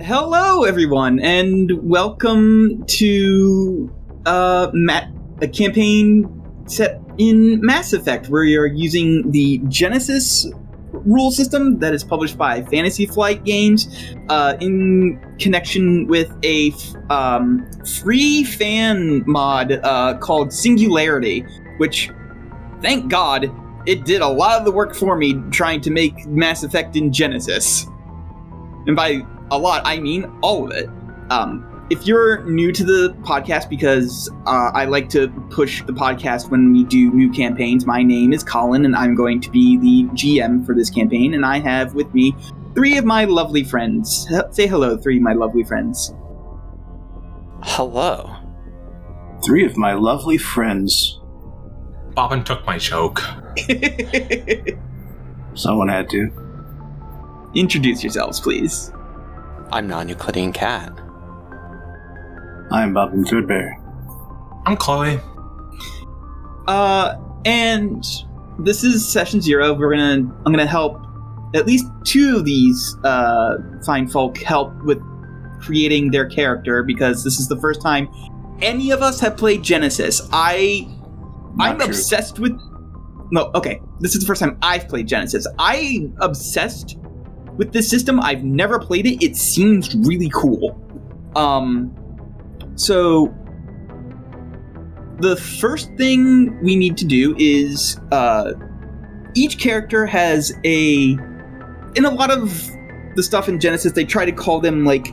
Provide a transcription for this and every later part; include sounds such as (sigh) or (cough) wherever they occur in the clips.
Hello, everyone, and welcome to uh, a campaign set in Mass Effect, where you're using the Genesys rule system that is published by Fantasy Flight Games uh, in connection with a f- um, free fan mod uh, called Singularity, which, thank God, it did a lot of the work for me trying to make Mass Effect in Genesys. And by a lot, I mean all of it. Um, if you're new to the podcast, because uh, I like to push the podcast when we do new campaigns, my name is Colin, and I'm going to be the GM for this campaign. And I have with me three of my lovely friends. H- say hello, three of my lovely friends. Hello. Three of my lovely friends. Bobbin took my joke. Someone had to. Introduce yourselves, please. I'm non Euclidean Cat. I'm Bob Bobbin Threadbare. I'm Chloe. Uh, and this is session zero. We're gonna, I'm gonna help at least two of these uh, fine folk help with creating their character because this is the first time any of us have played Genesys. I, Not I'm true. obsessed with. No, okay. This is the first time I've played Genesys. I obsessed with this system. I've never played it. It seems really cool. Um, so the first thing we need to do is uh, each character has a in a lot of the stuff in genesys they try to call them like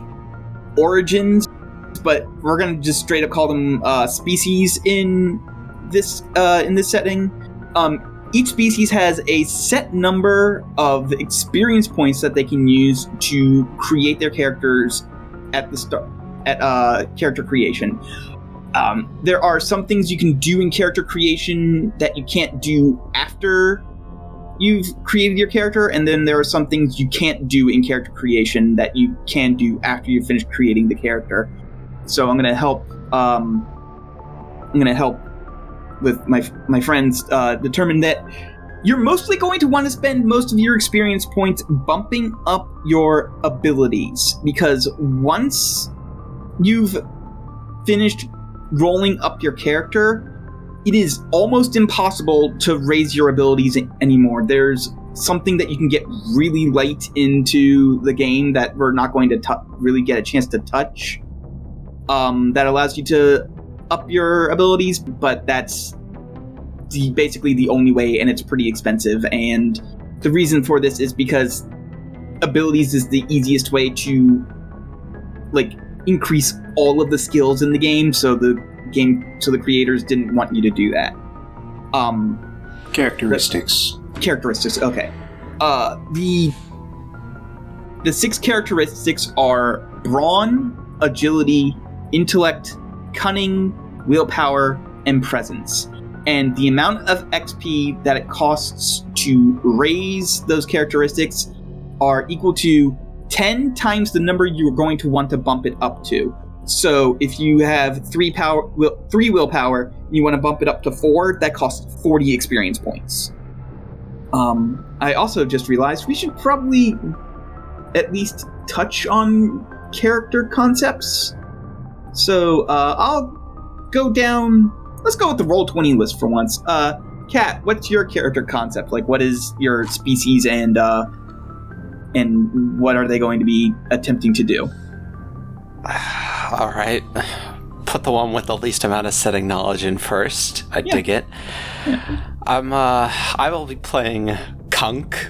origins but we're gonna just straight up call them uh, species in this uh, in this setting um, each species has a set number of experience points that they can use to create their characters at the start at uh, character creation um, there are some things you can do in character creation that you can't do after you've created your character, and then there are some things you can't do in character creation that you can do after you've finished creating the character. So I'm gonna help. Um, I'm gonna help with my my friends uh, determine that you're mostly going to want to spend most of your experience points bumping up your abilities because once you've finished rolling up your character, it is almost impossible to raise your abilities anymore. There's something that you can get really late into the game that we're not going to tou really get a chance to touch. Um, that allows you to up your abilities, but that's the basically the only way, and it's pretty expensive. And the reason for this is because abilities is the easiest way to like increase all of the skills in the game so the game so the creators didn't want you to do that um Characteristics. characteristics okay uh the the six characteristics are brawn agility intellect cunning willpower and presence and the amount of xp that it costs to raise those characteristics are equal to 10 times the number you're going to want to bump it up to so if you have three power, will, three willpower, you want to bump it up to four, that costs forty experience points. Um, I also just realized we should probably at least touch on character concepts. So uh, I'll go down. Let's go with the roll twenty list for once. Uh, Kat, what's your character concept? Like, what is your species and uh, and what are they going to be attempting to do? (sighs) All right. (sighs) Put the one with the least amount of setting knowledge in first. I Yeah. dig it. I'm uh I will be playing Kunk.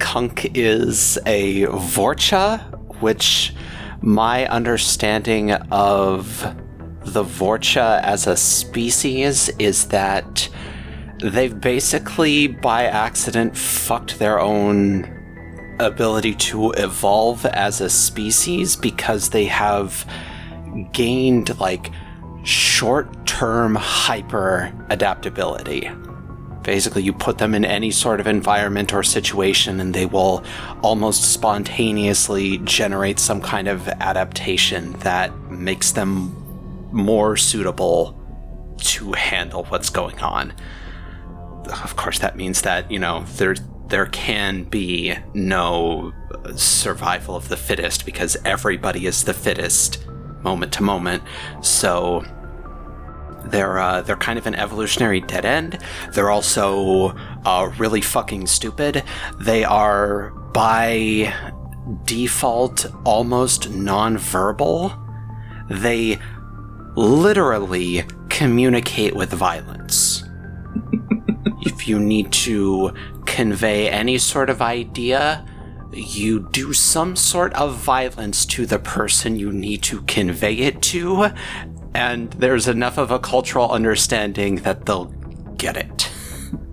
Kunk is a Vorcha, which my understanding of the Vorcha as a species is that they've basically by accident fucked their own ability to evolve as a species because they have gained like short term hyper adaptability. Basically, you put them in any sort of environment or situation, and they will almost spontaneously generate some kind of adaptation that makes them more suitable to handle what's going on. Of course, that means that, you know, there, there can be no survival of the fittest because everybody is the fittest moment to moment. So they're uh, they're kind of an evolutionary dead end. They're also uh, really fucking stupid. They are by default almost non-verbal. They literally communicate with violence. (laughs) if you need to convey any sort of idea, you do some sort of violence to the person you need to convey it to, and there's enough of a cultural understanding that they'll get it. (laughs)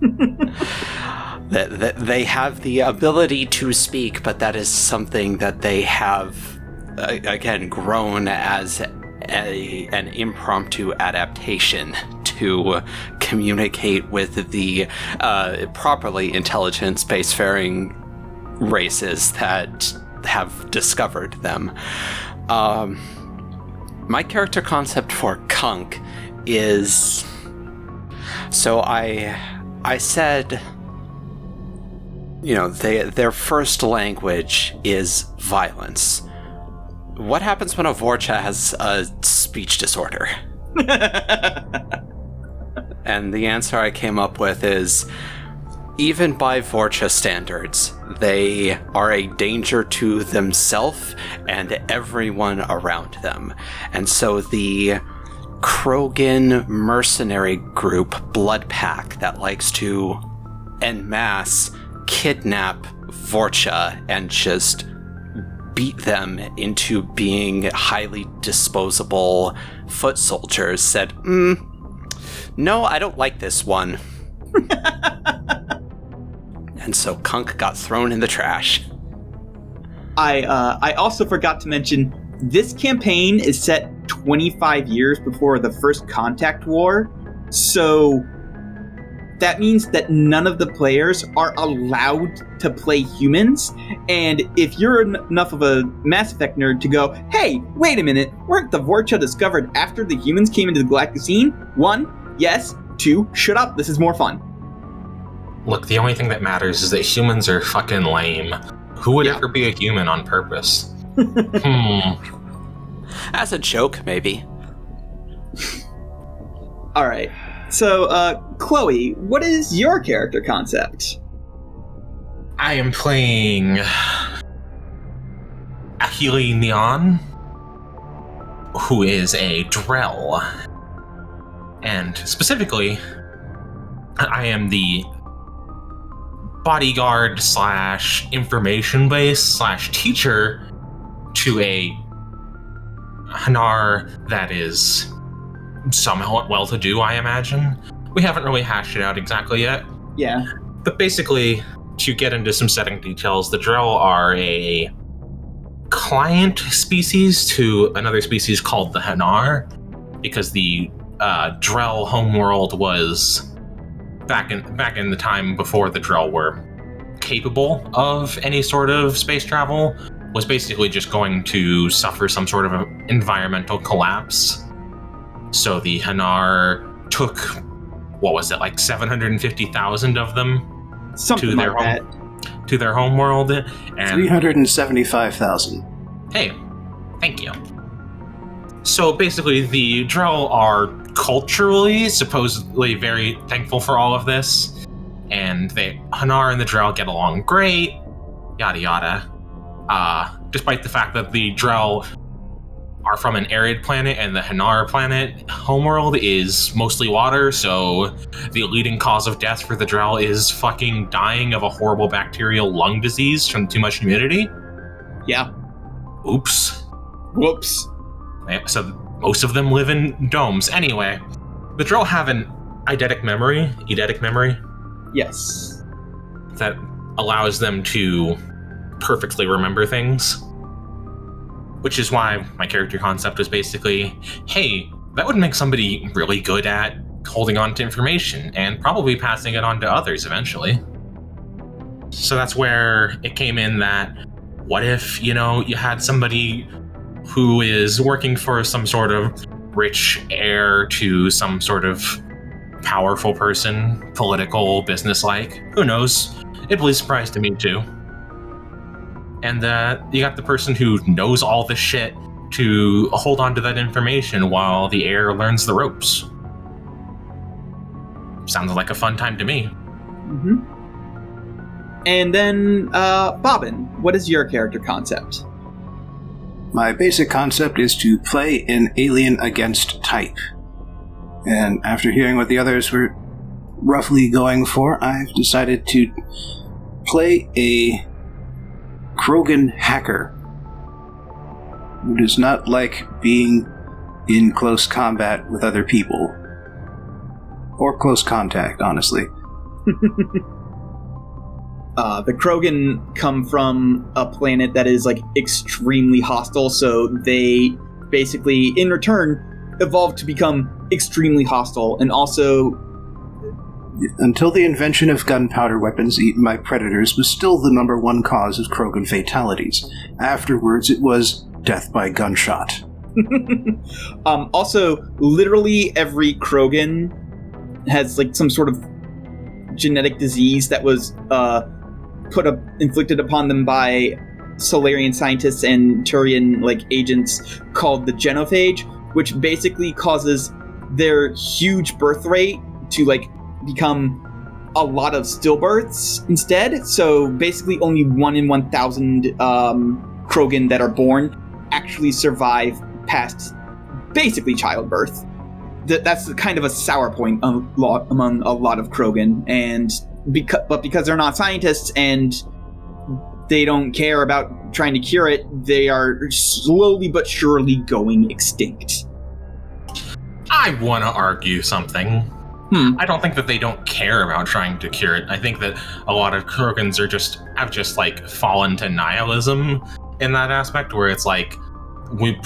that, that they have the ability to speak, but that is something that they have, uh, again, grown as a, an impromptu adaptation to communicate with the uh, properly intelligent spacefaring races that have discovered them. Um, my character concept for Kunk is so I I said you know they their first language is violence. What happens when a Vorcha has a speech disorder? (laughs) and the answer I came up with is even by Vorcha standards, they are a danger to themselves and everyone around them. And so the Krogan mercenary group, Blood Pack, that likes to en masse kidnap Vorcha and just beat them into being highly disposable foot soldiers, said, mm, No, I don't like this one. (laughs) and so Kunk got thrown in the trash. I uh, I also forgot to mention this campaign is set 25 years before the first Contact War, so that means that none of the players are allowed to play humans. And if you're en- enough of a Mass Effect nerd to go, hey, wait a minute, weren't the Vorcha discovered after the humans came into the galactic scene? One, yes. Two, shut up. This is more fun. Look, the only thing that matters is that humans are fucking lame. Who would Yeah. ever be a human on purpose? (laughs) hmm. As a joke, maybe. All right. So, uh, Chloe, what is your character concept? I am playing Achille Neon, who is a Drell. And specifically, I am the bodyguard slash information base slash teacher to a Hanar that is somewhat well to do, I imagine. We haven't really hashed it out exactly yet. Yeah. But basically, to get into some setting details, the Drell are a client species to another species called the Hanar, because the uh, Drell homeworld was back in back in the time before the Drell were capable of any sort of space travel, was basically just going to suffer some sort of a environmental collapse. So the Hanar took what was it like 750,000 of them Something To their like home. that. to their homeworld and 375,000. hey thank you so basically the Drell are culturally supposedly very thankful for all of this and they Hanar and the Drell get along great yada yada uh despite the fact that the Drell are from an arid planet and the Hanar planet homeworld is mostly water so the leading cause of death for the Drell is fucking dying of a horrible bacterial lung disease from too much humidity Yeah. oops Whoops. Yeah, So most of them live in domes. Anyway, the Drow have an eidetic memory, eidetic memory, Yes. that allows them to perfectly remember things. Which is why my character concept was basically, hey, that would make somebody really good at holding on to information and probably passing it on to others eventually. So that's where it came in that what if, you know, you had somebody who is working for some sort of rich heir to some sort of powerful person, political, business like. Who knows? It'd be a surprise to me too. And uh, you got the person who knows all the shit to hold on to that information while the heir learns the ropes. Sounds like a fun time to me. hmm And then, uh, Bobbin, what is your character concept? My basic concept is to play an alien against type. And after hearing what the others were roughly going for, I've decided to play a Krogan hacker who does not like being in close combat with other people. Or close contact, honestly. (laughs) Uh, the Krogan come from a planet that is like extremely hostile, so they basically, in return, evolved to become extremely hostile, and also Until the invention of gunpowder weapons eaten by predators was still the number one cause of Krogan fatalities. Afterwards, it was death by gunshot. (laughs) um, also, literally every Krogan has like some sort of genetic disease that was uh, put up inflicted upon them by Salarian scientists and Turian like agents called the genophage, which basically causes their huge birth rate to like become a lot of stillbirths instead. So basically, only one in one thousand um, Krogan that are born actually survive past basically childbirth. Th- that's kind of a sour point a lot, among a lot of Krogan, and because but because they're not scientists and they don't care about trying to cure it, they are slowly but surely going extinct. I want to argue something. Hmm. I don't think that they don't care about trying to cure it. I think that a lot of Krogans are just have just like fallen to nihilism in that aspect, where it's like we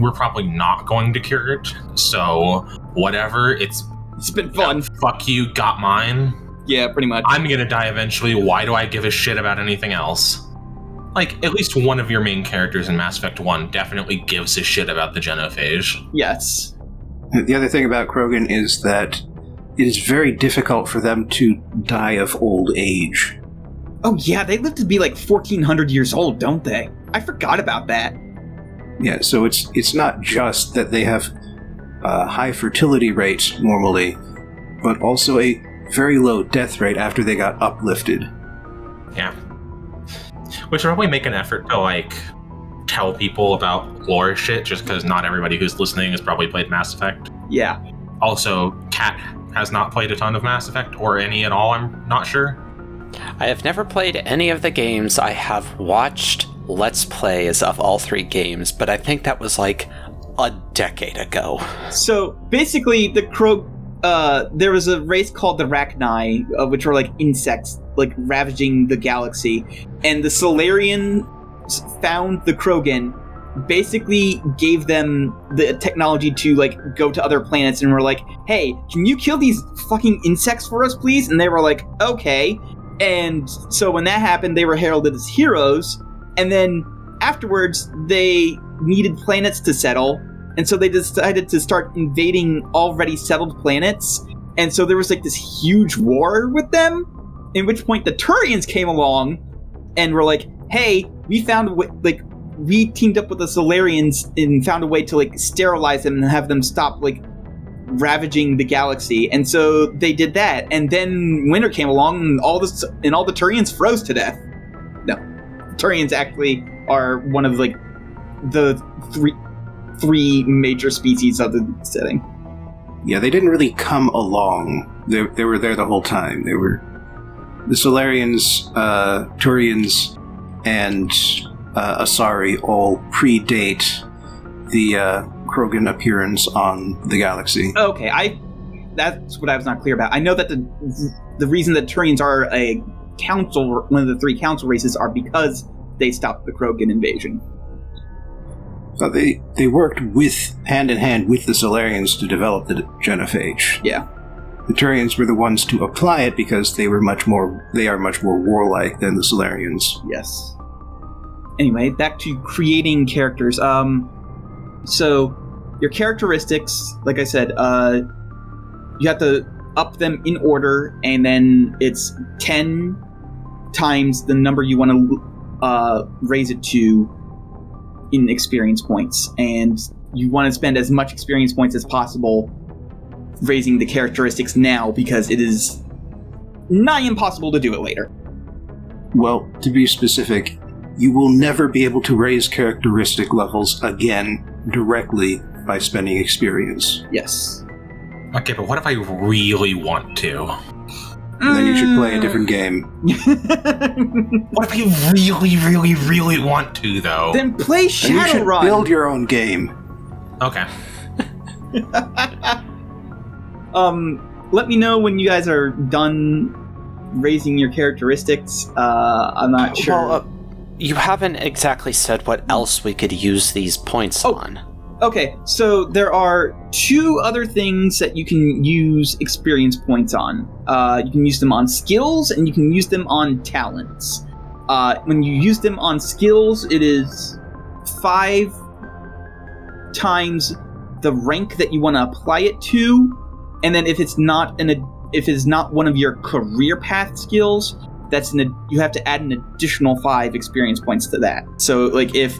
we're probably not going to cure it. So whatever, it's It's been fun. fuck you, got mine. Yeah, pretty much. I'm gonna die eventually. Why do I give a shit about anything else? Like, at least one of your main characters in Mass Effect 1 definitely gives a shit about the genophage. yes. The other thing about Krogan is that it is very difficult for them to die of old age. Oh yeah, they live to be like 1400 years old, don't they? I forgot about that. Yeah, so it's it's not just that they have uh, high fertility rates normally, but also a very low death rate after they got uplifted. Yeah. We should probably make an effort to, like, tell people about lore shit, just because not everybody who's listening has probably played Mass Effect. Yeah. Also, Kat has not played a ton of Mass Effect, or any at all, I'm not sure. I have never played any of the games. I have watched Let's Plays of all three games, but I think that was like a decade ago. So basically, the crow. Uh, there was a race called the Rachni, uh, which were like insects, like ravaging the galaxy, and the Salarian found the Krogan, basically gave them the technology to like go to other planets, and were like, "Hey, can you kill these fucking insects for us, please?" And they were like, "Okay." And so when that happened, they were heralded as heroes, and then afterwards, they needed planets to settle, and so they decided to start invading already settled planets. And so there was like this huge war with them. In which point the Turians came along and were like, "Hey, we found like we teamed up with the Salarians and found a way to like sterilize them and have them stop like ravaging the galaxy." And so they did that. And then winter came along and all this and all the Turians froze to death. No, Turians actually are one of like the three three major species of the setting. Yeah, they didn't really come along. They, they were there the whole time. They were the Salarians, uh, Turians, and uh, Asari all predate the uh, Krogan appearance on the galaxy. Okay, I that's what I was not clear about. I know that the the reason that Turians are a council, one of the three council races, are because they stopped the Krogan invasion. So they they worked with hand in hand with the Salarians to develop the genophage. Yeah. The Turians were the ones to apply it because they were much more they are much more warlike than the Salarians. Yes. Anyway, back to creating characters. Um, so your characteristics, like I said, uh, you have to up them in order, and then it's ten times the number you want to uh, raise it to in experience points, and you want to spend as much experience points as possible raising the characteristics now because it is nigh impossible to do it later. Well, to be specific, you will never be able to raise characteristic levels again directly by spending experience. Yes. Okay, but what if I really want to? And then you should play Mm. a different game. (laughs) What if you really, really, really want to, though? then play And you should Shadowrun. build your own game. okay. (laughs) um, let me know when you guys are done raising your characteristics. Uh, I'm not sure. Well, uh, you haven't exactly said what else we could use these points Oh. on. Okay, so there are two other things that you can use experience points on. Uh, you can use them on skills, and you can use them on talents. Uh, when you use them on skills, it is five times the rank that you want to apply it to, and then if it's not an if it's not one of your career path skills, that's an ad- you have to add an additional five experience points to that. So, like if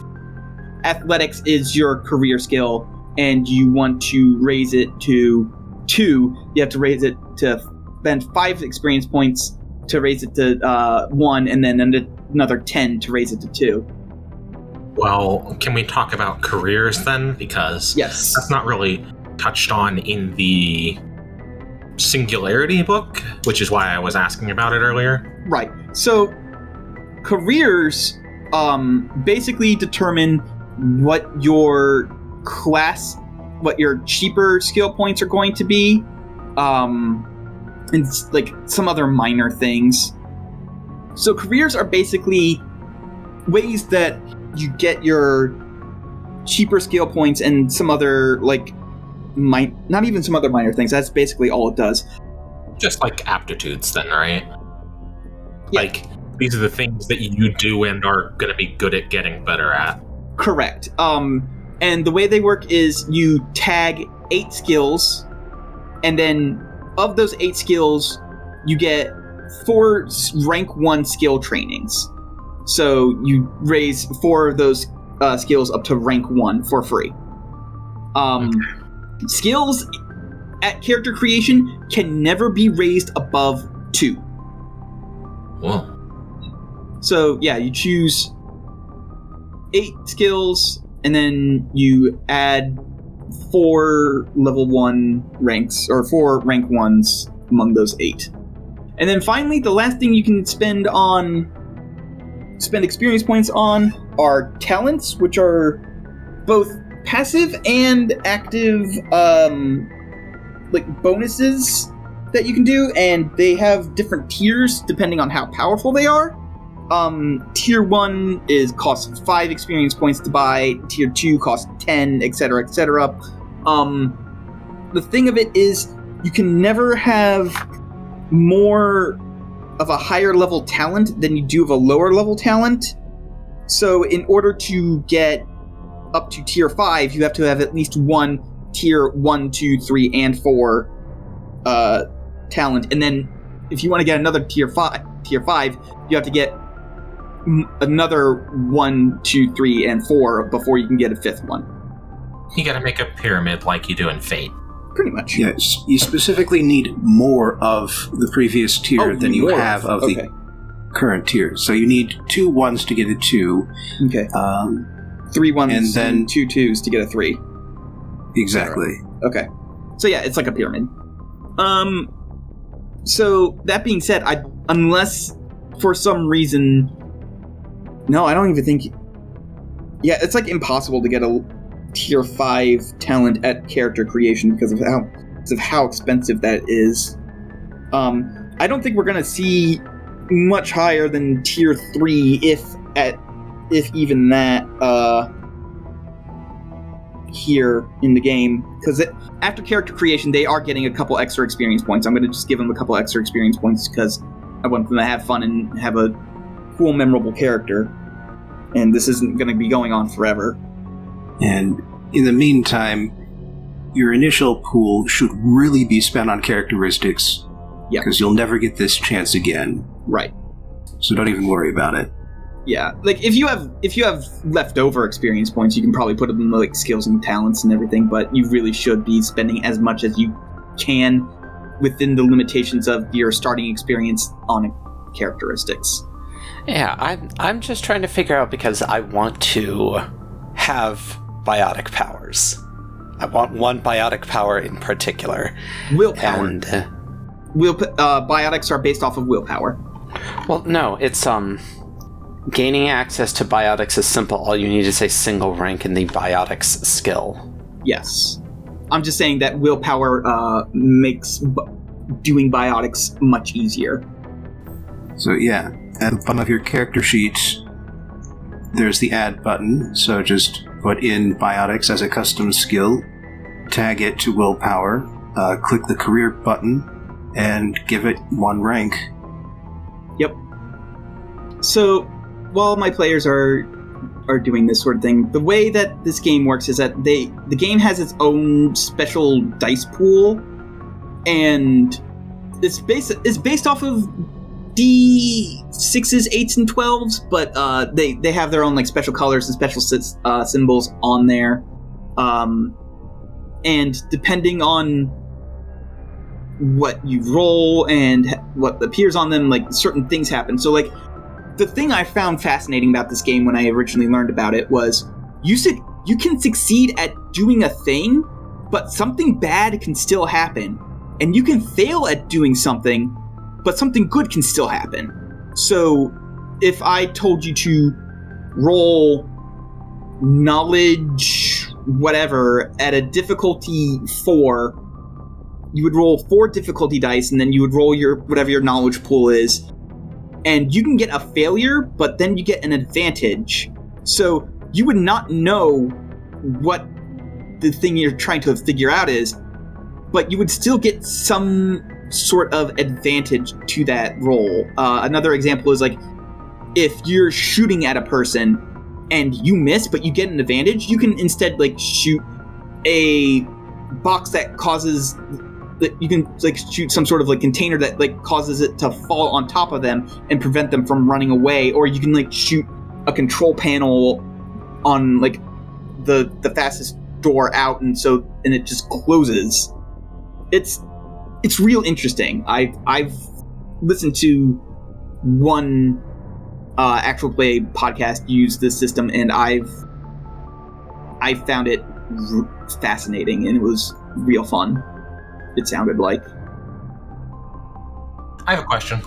athletics is your career skill and you want to raise it to two, you have to raise it to spend five experience points to raise it to uh, one, and then an- another ten to raise it to two. Well, can we talk about careers then? Because Yes. that's not really touched on in the singularity book, which is why I was asking about it earlier. Right. So careers um, basically determine what your class, what your cheaper skill points are going to be, um, and like some other minor things. So careers are basically ways that you get your cheaper skill points and some other like might not even some other minor things. That's basically all it does. Just like aptitudes, then, right? Yeah. Like, these are the things that you do and are going to be good at getting better at. Correct. Um, and the way they work is you tag eight skills, and then of those eight skills, you get four rank one skill trainings. So you raise four of those uh, skills up to rank one for free. Um, skills at character creation can never be raised above two. Whoa. So yeah, you choose eight skills, and then you add four level one ranks or four rank ones among those eight. And then finally, the last thing you can spend on spend experience points on are talents, which are both passive and active um like bonuses that you can do and they have different tiers depending on how powerful they are. Um tier 1 is costs 5 experience points to buy tier 2 costs 10 etc etc um the thing of it is you can never have more of a higher level talent than you do of a lower level talent. So in order to get up to tier 5 you have to have at least one tier one, two, three, and 4 uh talent and then if you want to get another tier 5 tier 5 you have to get m- another one, two, three, and 4 before you can get a fifth one You gotta make a pyramid like you do in Fate. pretty much Yes, you specifically need more of the previous tier Oh, than you more. have of okay the current tier. So you need two ones to get a two. okay Um, three ones And then- two twos to get a three exactly. Okay. So yeah, it's like a pyramid. Um so that being said, I unless for some reason No, I don't even think Yeah, it's like impossible to get a tier 5 talent at character creation because of how because of how expensive that is. Um I don't think we're going to see much higher than tier 3 if at if even that uh here in the game because after character creation they are getting a couple extra experience points i'm going to just give them a couple extra experience points because i want them to have fun and have a cool memorable character and this isn't going to be going on forever And in the meantime, your initial pool should really be spent on characteristics. Yeah. Because you'll never get this chance again. right So don't even worry about it. Yeah, like if you have if you have leftover experience points, you can probably put them in like skills and talents and everything. But you really should be spending as much as you can within the limitations of your starting experience on characteristics. Yeah, I'm I'm just trying to figure out because I want to have biotic powers. I want one biotic power in particular. Willpower. And uh, Will uh, biotics are based off of willpower. well, no, it's um gaining access to biotics is simple. All you need is a single rank in the biotics skill. Yes, I'm just saying that willpower uh, makes b- doing biotics much easier. So yeah, at the bottom of your character sheet, there's the add button. So just put in biotics as a custom skill, tag it to willpower, uh, click the career button, and give it one rank. Yep. So, while my players are are doing this sort of thing, the way that this game works is that they the game has its own special dice pool, and it's based it's based off of D sixes, eights, and twelves, but uh, they they have their own like special colors and special uh, symbols on there, um, and depending on what you roll and what appears on them, like certain things happen. So like the thing I found fascinating about this game when I originally learned about it was you said you can succeed at doing a thing, but something bad can still happen. And you can fail at doing something, but something good can still happen. So if I told you to roll knowledge whatever at a difficulty 4, you would roll 4 difficulty dice and then you would roll your whatever your knowledge pool is and you can get a failure, but then you get an advantage. So you would not know what the thing you're trying to figure out is, but you would still get some sort of advantage to that roll. Uh, another example is like if you're shooting at a person and you miss, but you get an advantage, you can instead like shoot a box that causes you can like shoot some sort of like container that like causes it to fall on top of them and prevent them from running away or you can like shoot a control panel on like the the fastest door out and so and it just closes. It's it's real interesting. I've i've listened to one uh actual play podcast use this system and i've i found it fascinating and it was real fun it sounded like. I have a question.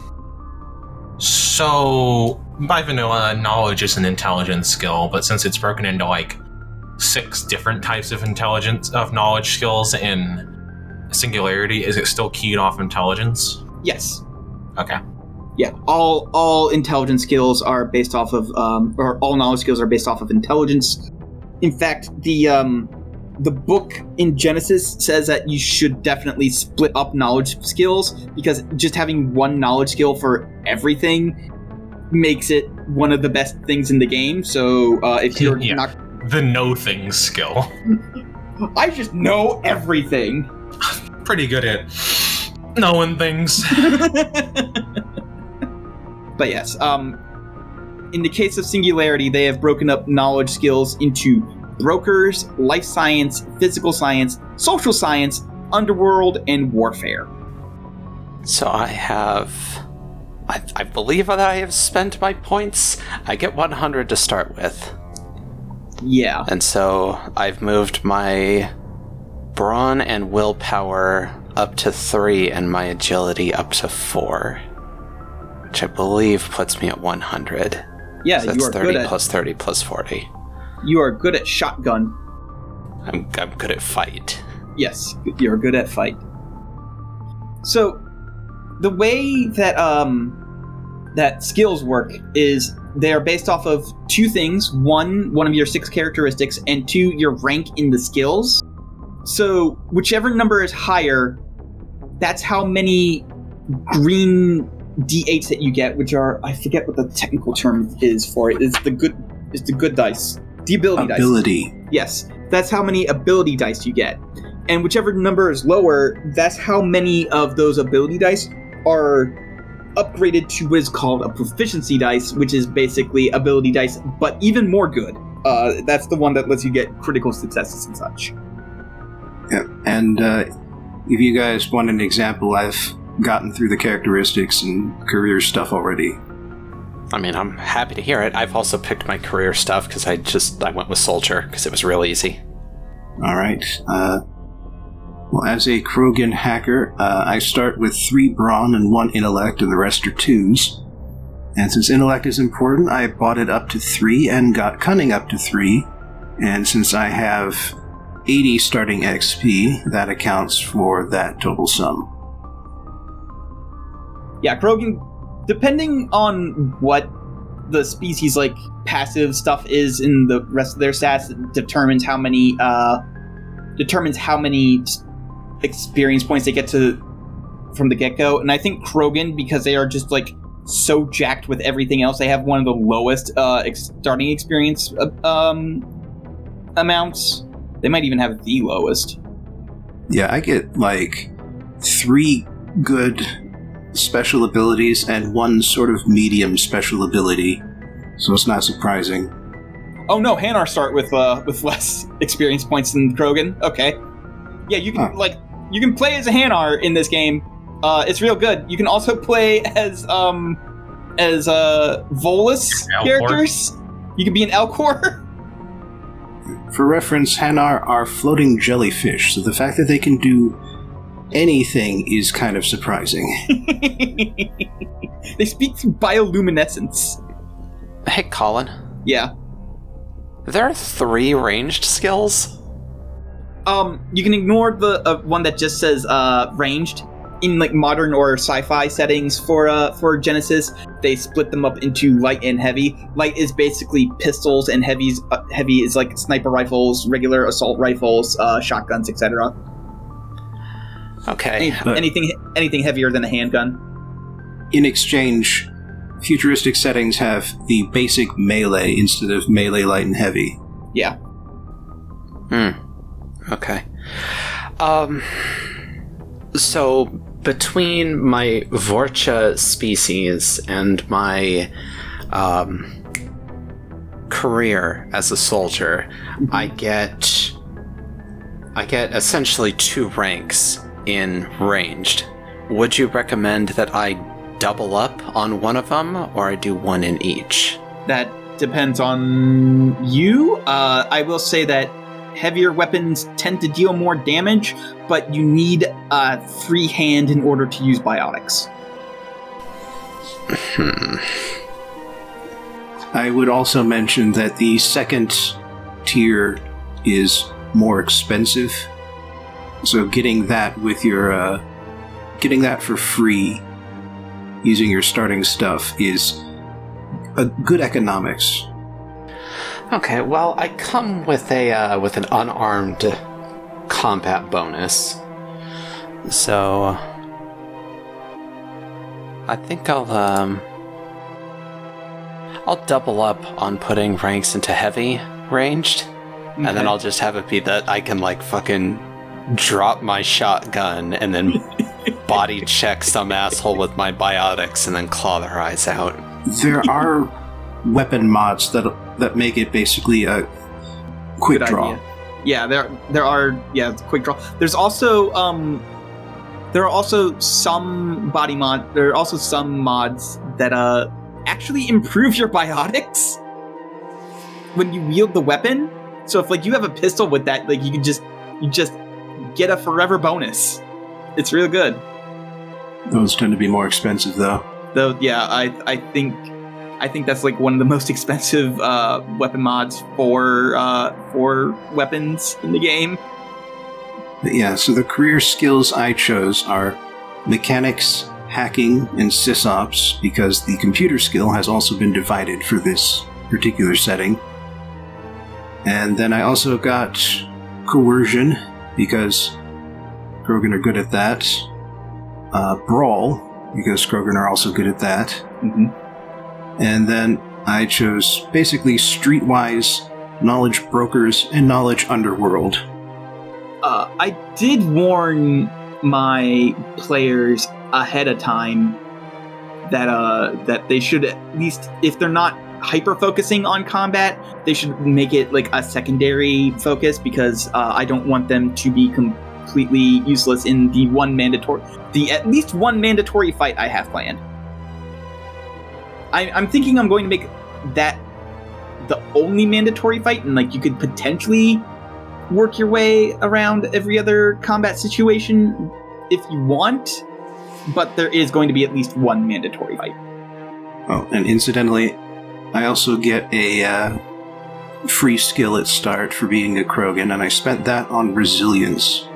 So, by vanilla, knowledge is an intelligence skill, but since it's broken into like six different types of intelligence of knowledge skills in singularity, is it still keyed off intelligence? Yes. Okay. Yeah. All all intelligence skills are based off of um, or all knowledge skills are based off of intelligence. In fact, the um, the book in Genesys says that you should definitely split up knowledge skills because just having one knowledge skill for everything makes it one of the best things in the game. So uh, if you're Yeah. not, The know things skill. (laughs) I just know everything. (laughs) Pretty good at knowing things. (laughs) but yes, um, in the case of Singularity, they have broken up knowledge skills into brokers, life science, physical science, social science, underworld, and warfare. So I have. I, I believe that I have spent my points. I get 100 to start with. Yeah. And so I've moved my brawn and willpower up to 3 and my agility up to 4. Which I believe puts me at 100. Yeah, so that's are 30 good at plus 30 plus 40. You are good at shotgun. I'm, I'm good at fight. Yes, you're good at fight. So, the way that um that skills work is they are based off of two things: one, one of your six characteristics, and two, your rank in the skills. So, whichever number is higher, that's how many green d8s that you get, which are I forget what the technical term is for it. it. Is the good is the good dice, the ability dice. Ability. Yes, that's how many ability dice you get. And whichever number is lower, that's how many of those ability dice are upgraded to what is called a proficiency dice, which is basically ability dice, but even more good. Uh, that's the one that lets you get critical successes and such. Yeah. And uh, if you guys want an example, I've gotten through the characteristics and career stuff already. I mean, I'm happy to hear it. I've also picked my career stuff because I just I went with soldier because it was real easy. All right. Uh, well, as a Krogan hacker, uh, I start with three brawn and one intellect, and the rest are twos. And since intellect is important, I bought it up to three and got cunning up to three. And since I have 80 starting XP, that accounts for that total sum. Yeah, Krogan, depending on what the species like passive stuff is in the rest of their stats, determines how many uh determines how many experience points they get to from the get go. And I think Krogan, because they are just like so jacked with everything else, they have one of the lowest uh ex- starting experience uh, um amounts. They might even have the lowest. Yeah, I get like three good special abilities and one sort of medium special ability. So it's not surprising. Oh no, Hanar start with uh with less (laughs) experience points than Krogan. Okay. Yeah, you can Huh. like you can play as a Hanar in this game. Uh it's real good. You can also play (laughs) as um as uh Volus characters. You can be an Elcor. (laughs) For reference, Hanar are floating jellyfish, so the fact that they can do anything is kind of surprising. (laughs) they speak through bioluminescence. Hey, Colin. Yeah. There are three ranged skills. Um, you can ignore the uh, one that just says uh, ranged. In like modern or sci-fi settings for uh for Genesys, they split them up into light and heavy. Light is basically pistols, and heavy's uh, heavy is like sniper rifles, regular assault rifles, uh, shotguns, etc. Okay. Any, But- anything anything heavier than a handgun. In exchange, futuristic settings have the basic melee instead of melee light and heavy. Yeah. Hmm. Okay. Um. So between my Vorcha species and my um, career as a soldier, I get I get essentially two ranks in ranged. Would you recommend that I double up on one of them, or I do one in each? That depends on you. Uh, I will say that heavier weapons tend to deal more damage, but you need a free hand in order to use biotics. Hmm. I would also mention that the second tier is more expensive. So getting that with your uh, getting that for free using your starting stuff is a good economics. Okay, well, I come with a uh, with an unarmed combat bonus, so I think I'll um I'll double up on putting ranks into heavy ranged, and then I'll just have it be that I can like fucking drop my shotgun and then (laughs) body check some asshole with my biotics and then claw their eyes out. There are weapon mods that that make it basically a quick Good draw. idea. Yeah, there there are yeah quick draw. There's also um there are also some body mod. There are also some mods that uh actually improve your biotics when you wield the weapon. So if like you have a pistol with that, like you can just you just get a forever bonus. It's real good. Those tend to be more expensive though. Though yeah, I I think I think that's like one of the most (laughs) expensive uh, weapon mods for uh, for weapons in the game. Yeah, so the career skills I chose are mechanics, hacking, and sysops because the computer skill has also been divided for this particular setting. And then I also got coercion because Krogan are good at that. Uh, brawl because Krogan are also good at that. hmm And then I chose basically streetwise, knowledge brokers, and knowledge underworld. Uh, I did warn my players ahead of time that uh that they should at least if they're not hyper focusing on combat, they should make it like a secondary focus because uh, I don't want them to be completely useless in the one mandatory the at least one mandatory fight I have planned. I, I'm thinking I'm going to make that the only mandatory fight, and like you could potentially work your way around every other combat situation if you want, but there is going to be at least one mandatory fight. Oh, and incidentally, I also get a uh, free skill at start for being a Krogan, and I spent that on resilience.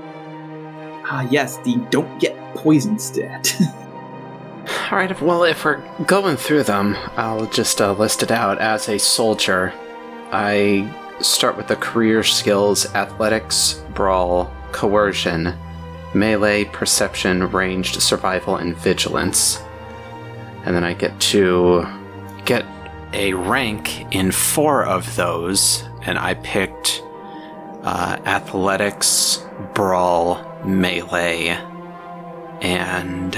Ah, yes, the don't get poisoned stat. (laughs) All right. Well, if we're going through them, I'll just uh, list it out. As a soldier, I start with the career skills: athletics, brawl, coercion, melee, perception, ranged, survival, and vigilance. And then I get to get a rank in four of those, and I picked uh, athletics, brawl, melee, and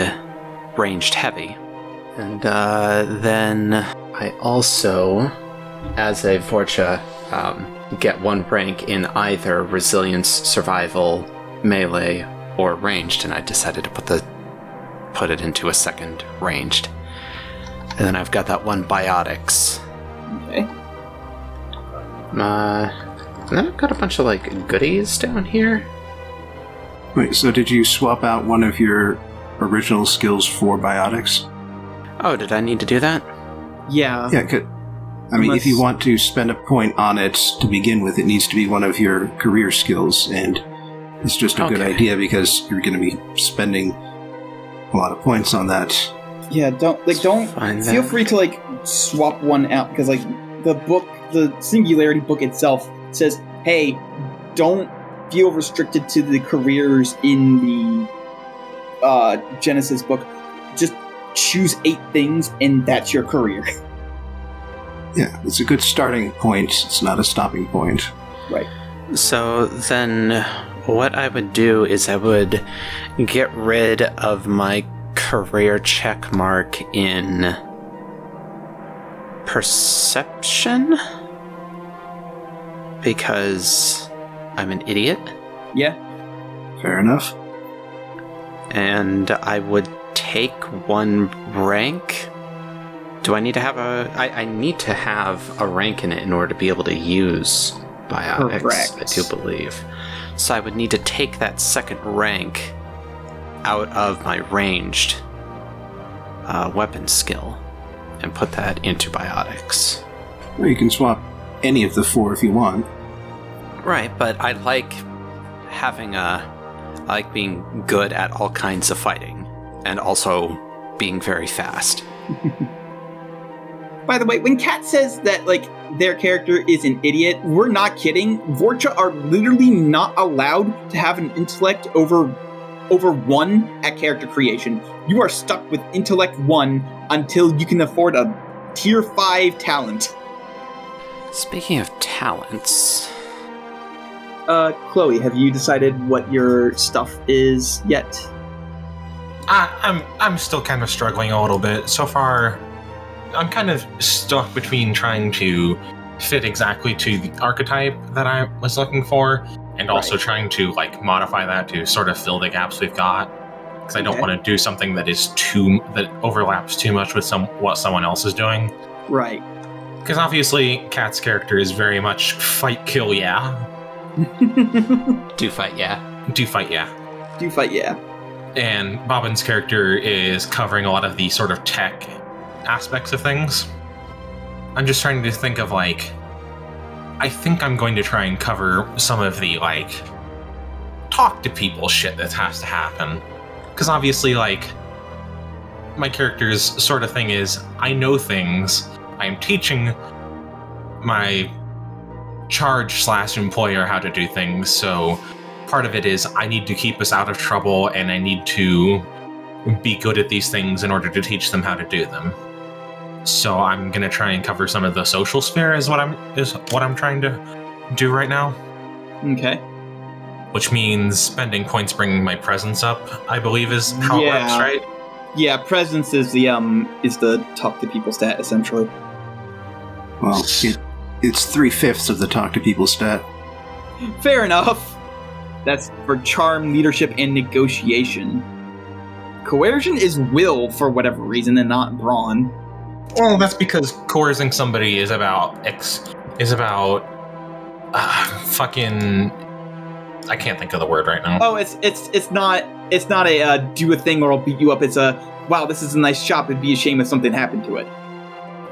ranged heavy. And uh, then I also, as a Vorcha, um, get one rank in either resilience, survival, melee, or ranged, and I decided to put the put it into a second ranged. And then I've got that one biotics. okay. Uh, and then I've got a bunch of like goodies down here. Wait, so did you swap out one of your original skills for biotics? Oh, did I need to do that? Yeah. Yeah, could. I mean, if you want to spend a point on it to begin with, it needs to be one of your career skills, and it's just a good idea because you're going to be spending a lot of points on that. Yeah, don't like don't Find feel that. free to like swap one out because like the book the singularity book itself says hey don't feel restricted to the careers in the uh genesys book just choose eight things and that's your career (laughs) Yeah, it's a good starting point. It's not a stopping point. Right. So then, what I would do is I would get rid of my career check mark in perception because I'm an idiot, yeah Fair enough. and I would take one rank. Do I need to have a? I, I need to have a rank in it in order to be able to use biotics. Correct. I do believe. So I would need to take that second rank out of my ranged uh, weapon skill and put that into biotics. Well, you can swap any of the four if you want. Right, but I like having a. I like being good at all kinds of fighting and also being very fast. by the way when kat says that like their character is an idiot we're not kidding vorcha are literally not allowed to have an intellect over over one at character creation. You are stuck with intellect one until you can afford a tier 5 talent. Speaking of talents, uh chloe have you decided what your stuff is yet? I, I'm I'm still kind of struggling a little bit. So far. I'm kind of stuck between trying to fit exactly to the archetype that I was looking for, and also Right. trying to like modify that to sort of fill the gaps we've got. Because I don't Okay. want to do something that is too that overlaps too much with some what someone else is doing. right Because obviously, Kat's character is very much fight, kill, yeah, (laughs) do fight, yeah. do fight, yeah. do fight yeah and Bobbin's character is covering a lot of the sort of tech aspects of things. I'm just trying to think of like I think I'm going to try and cover some of the like talk to people shit that has to happen. Cuz obviously like my character's sort of thing is I know things. I am teaching my charge slash employer how to do things, so part of it is I need to keep us out of trouble and I need to be good at these things in order to teach them how to do them. So I'm gonna try and cover some of the social sphere is what I'm is what I'm trying to do right now, okay which means spending points bringing my presence up. I believe is how it works, right? Yeah, presence is the um is the talk to people stat essentially. Well, it, it's three fifths of the talk to people stat. Fair enough. That's for charm, leadership, and negotiation. Coercion is will for whatever reason, and not brawn. Well, that's because coercing somebody is about ex is about uh, fucking. I can't think of the word right now. Oh, it's it's it's not it's not a uh, do a thing or I'll beat you up. It's a wow, this is a nice shop. It'd be a shame if something happened to it.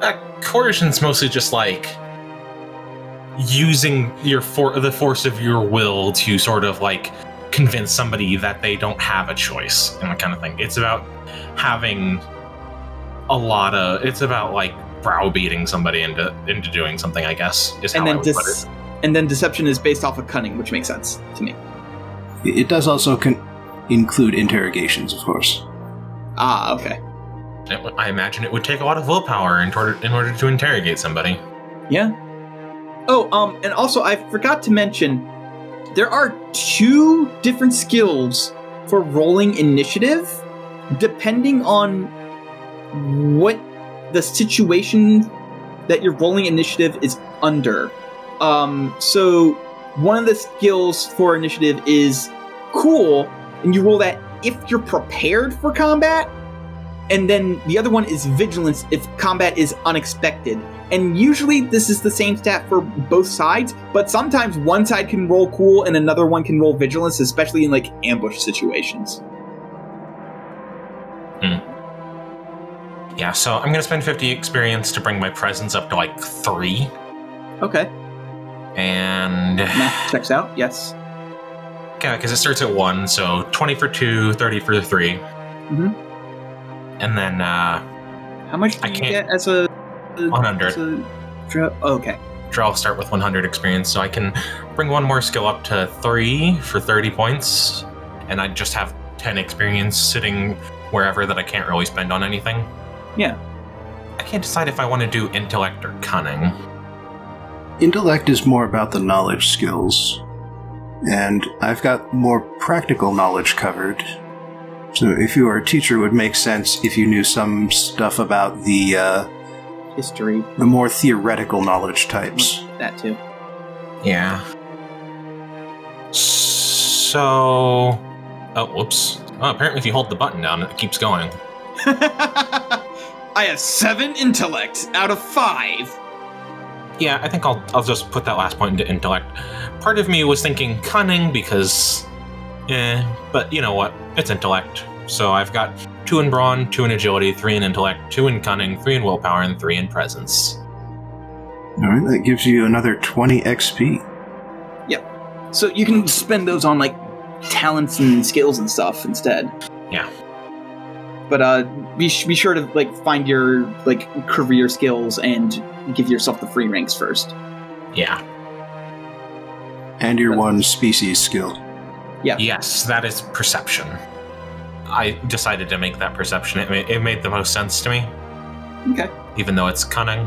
Uh, coercion's mostly just like using your for the force of your will to sort of like convince somebody that they don't have a choice and that kind of thing. It's about having a lot of. It's about like browbeating somebody into into doing something. I guess is how And I then would put it. and then deception is based off of cunning, which makes sense to me. It it does also con- include interrogations, of course. Ah, okay. It I imagine it would take a lot of willpower in order in order to interrogate somebody. Yeah. Oh, um, and also I forgot to mention there are two different skills for rolling initiative, depending on what the situation that you're rolling initiative is under. Um, so one of the skills for initiative is cool, and you roll that if you're prepared for combat. And then the other one is vigilance if combat is unexpected. And usually this is the same stat for both sides, but sometimes one side can roll cool and another one can roll vigilance, especially in like ambush situations. Yeah, so I'm gonna spend 50 experience to bring my presence up to like three, Okay, and math checks out. Yes. yeah, because it starts at one, so 20 for two, 30 for three, Mhm. and then uh, How much do I you can't- get as a? 100. as a dra- oh, okay. Drell will start with 100 experience, so I can bring one more skill up to three for 30 points, and I just have 10 experience sitting wherever that I can't really spend on anything. Yeah. I can't decide if I want to do intellect or cunning. Intellect is more about the knowledge skills, and I've got more practical knowledge covered. So if you were a teacher, it would make sense if you knew some stuff about the uh, History. the more theoretical knowledge types. That too. Yeah. So. Oh, whoops. Oh, apparently, if you hold the button down, it keeps going. (laughs) I have seven intellect out of five. Yeah, I think I'll I'll just put that last point into intellect. Part of me was thinking cunning because, eh, but you know what? It's intellect. So I've got two in brawn, two in agility, three in intellect, two in cunning, three in willpower, and three in presence. All right, that gives you another 20 XP. Yep. So you can spend those on like talents and skills and stuff instead. Yeah. But uh, be, sh- be sure to like find your like career skills and give yourself the free ranks first. Yeah. And your one species skill. Yeah. Yes, that is perception. I decided to make that perception. It made, it made the most sense to me, Okay. even though it's cunning.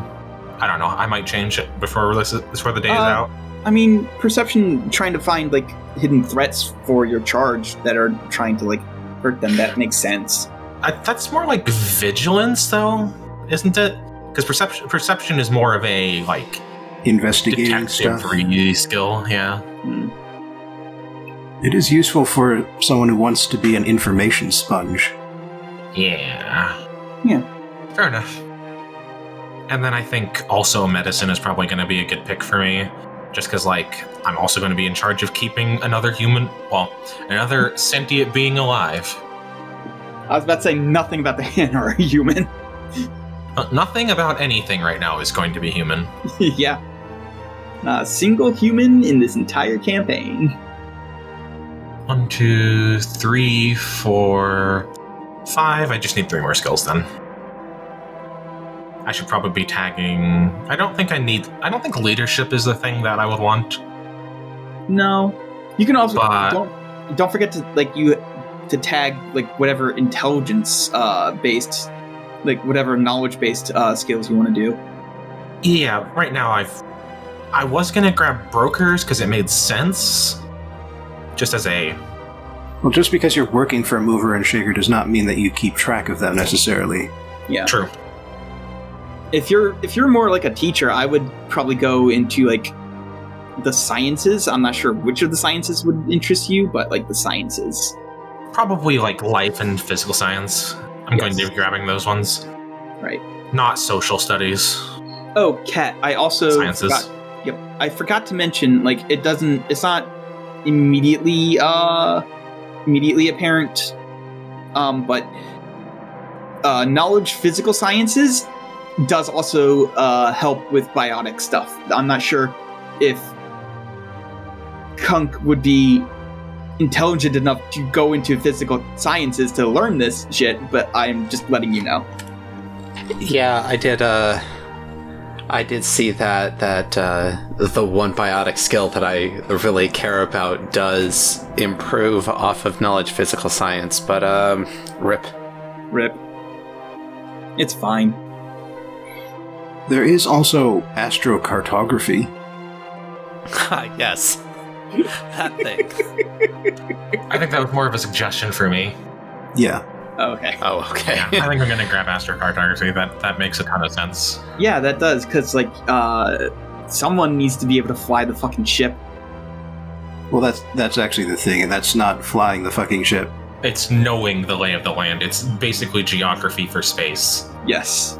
I don't know. I might change it before this is, before the day is Uh, out. I mean, perception trying to find like hidden threats for your charge that are trying to like hurt them. That makes sense. I, that's more like vigilance, though, isn't it? Because perception perception is more of a like Investigating stuff. skill. Yeah. Hmm. It is useful for someone who wants to be an information sponge. Yeah. Yeah. Fair enough. And then I think also medicine is probably going to be a good pick for me, just because like I'm also going to be in charge of keeping another human, well, another sentient being alive. I was about to say nothing about the hand or a human. (laughs) Uh, nothing about anything right now is going to be human. (laughs) yeah. Not a single human in this entire campaign. One, two, three, four, five. I just need three more skills then. I should probably be tagging. I don't think I need. I don't think leadership is the thing that I would want. No. You can also But- don't don't forget to like you to tag like whatever intelligence uh based like whatever knowledge based uh skills you want to do. Yeah, right now I've. I was gonna grab brokers because it made sense, just as a Well, just because you're working for a mover and shaker does not mean that you keep track of them necessarily. Yeah. True. If you're if you're more like a teacher, I would probably go into like the sciences. I'm not sure which of the sciences would interest you, but like the sciences. Probably like life and physical science. I'm going to be grabbing those ones. Right. Not social studies. Oh, Kat. I also Sciences. forgot. Yep. I forgot to mention like it doesn't. It's not immediately uh immediately apparent. Um, but uh, knowledge physical sciences does also uh, help with biotic stuff. I'm not sure if Kunk would be intelligent enough to go into physical sciences to learn this shit, but I'm just letting you know. Yeah, I did. Uh, I did see that that uh, the one biotic skill that I really care about does improve off of knowledge physical science. But um, rip. Rip. It's fine. There is also astrocartography. (laughs) yes, (laughs) that thing. I think that was more of a suggestion for me. Yeah. Okay. Oh, okay. Yeah, I think I'm going to grab astrocartography. That that makes a ton of sense. Yeah, that does, because, like, uh, someone needs to be able to fly the fucking ship. Well, that's that's actually the thing, and that's not flying the fucking ship. It's knowing the lay of the land. It's basically geography for space. Yes.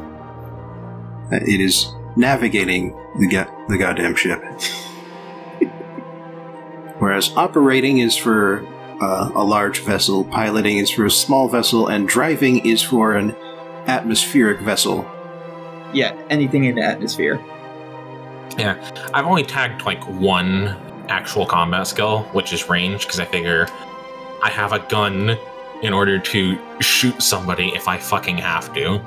Uh, It is navigating the ga- the goddamn ship. Whereas operating is for uh, a large vessel, piloting is for a small vessel, and driving is for an atmospheric vessel. Yeah, anything in the atmosphere. Yeah, I've only tagged like one actual combat skill, which is range, because I figure I have a gun in order to shoot somebody if I fucking have to.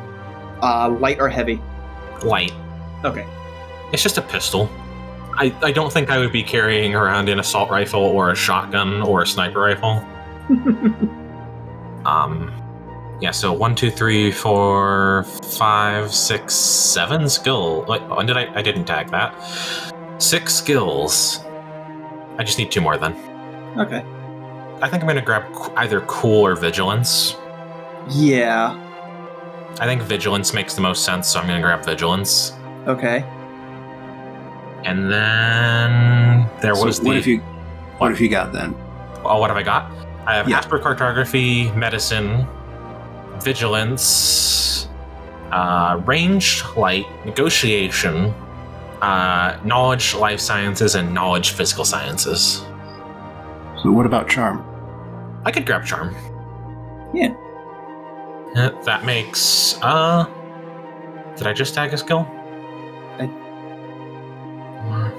Uh, light or heavy? Light. Okay. It's just a pistol. I, I don't think I would be carrying around an assault rifle or a shotgun or a sniper rifle. (laughs) Um, yeah, so one, two, three, four, five, six, seven skill. Wait, when did I? I didn't tag that. Six skills. I just need two more then. okay. I think I'm gonna grab either cool or vigilance. Yeah. I think vigilance makes the most sense, so I'm gonna grab vigilance. Okay. And then there So was what the. if you What? what if you got then? Oh, what have I got? I have Yeah. astrocartography, medicine, vigilance, uh, range, light, negotiation, uh, knowledge, life sciences, and knowledge, physical sciences. So what about charm? I could grab charm. Yeah. That makes uh. Did I just tag a skill?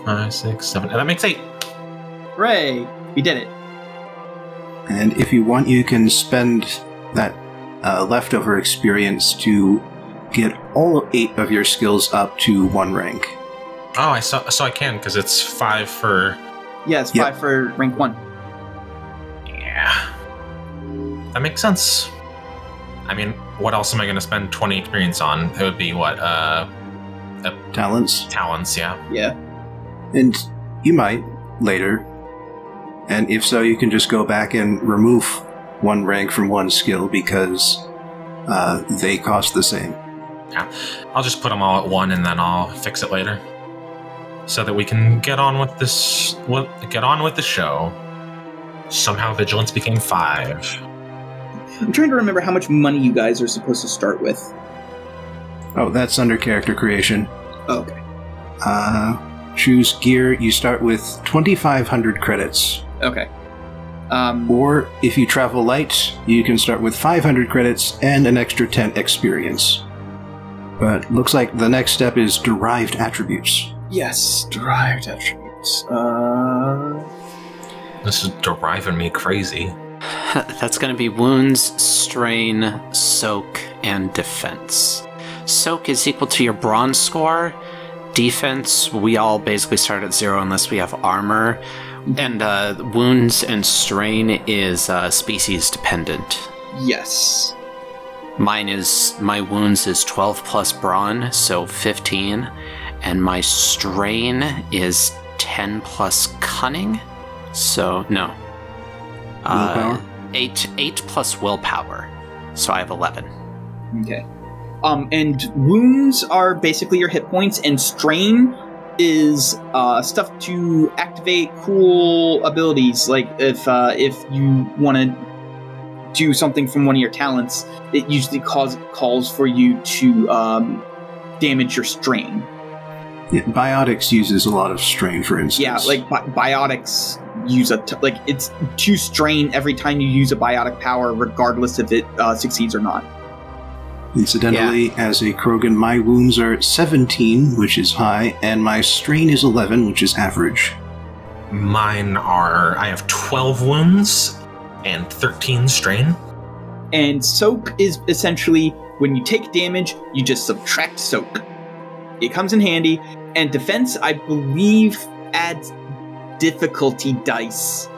I- And That makes eight. Hooray! We did it. And if you want, you can spend that uh, leftover experience to get all eight of your skills up to one rank. Oh, I saw. So I can because it's five for. Yes, Yeah. five for rank one. Yeah. That makes sense. I mean, what else am I going to spend 20 experience on? It would be what? Uh, Talents. talents, yeah. Yeah. And you might later. And if so, you can just go back and remove one rank from one skill because uh, they cost the same. Yeah. I'll just put them all at one and then I'll fix it later. So that we can get on with this. What? Get on with the show. Somehow vigilance became five. I'm trying to remember how much money you guys are supposed to start with. Oh, that's under character creation. Oh, okay. Uh, choose gear. You start with 2,500 credits. Okay. Um, Or if you travel light, you can start with 500 credits and an extra 10 experience. But looks like the next step is derived attributes. yes, derived attributes. Uh, This is driving me crazy. (laughs) That's going to be wounds, strain, soak, and defense. Soak is equal to your brawn score. Defense, we all basically start at zero unless we have armor. And uh, wounds and strain is uh, species dependent. yes. Mine is my wounds is 12 plus brawn, so 15, and my strain is 10 plus cunning. So no. Uh, Willpower? eight eight plus willpower, so I have eleven. Okay. Um, and wounds are basically your hit points, and strain is uh, stuff to activate cool abilities. Like if uh, if you want to do something from one of your talents, it usually cause calls for you to um, damage your strain. Yeah, biotics uses a lot of strain, for instance. Yeah, like bi- biotics use a t- like it's to strain every time you use a biotic power, regardless if it uh, succeeds or not. Incidentally, as a Krogan, my wounds are 17, which is high, and my strain is 11, which is average. Mine are. I have 12 wounds and 13 strain. And soak is essentially when you take damage, you just subtract soak. It comes in handy, and defense, I believe, adds difficulty dice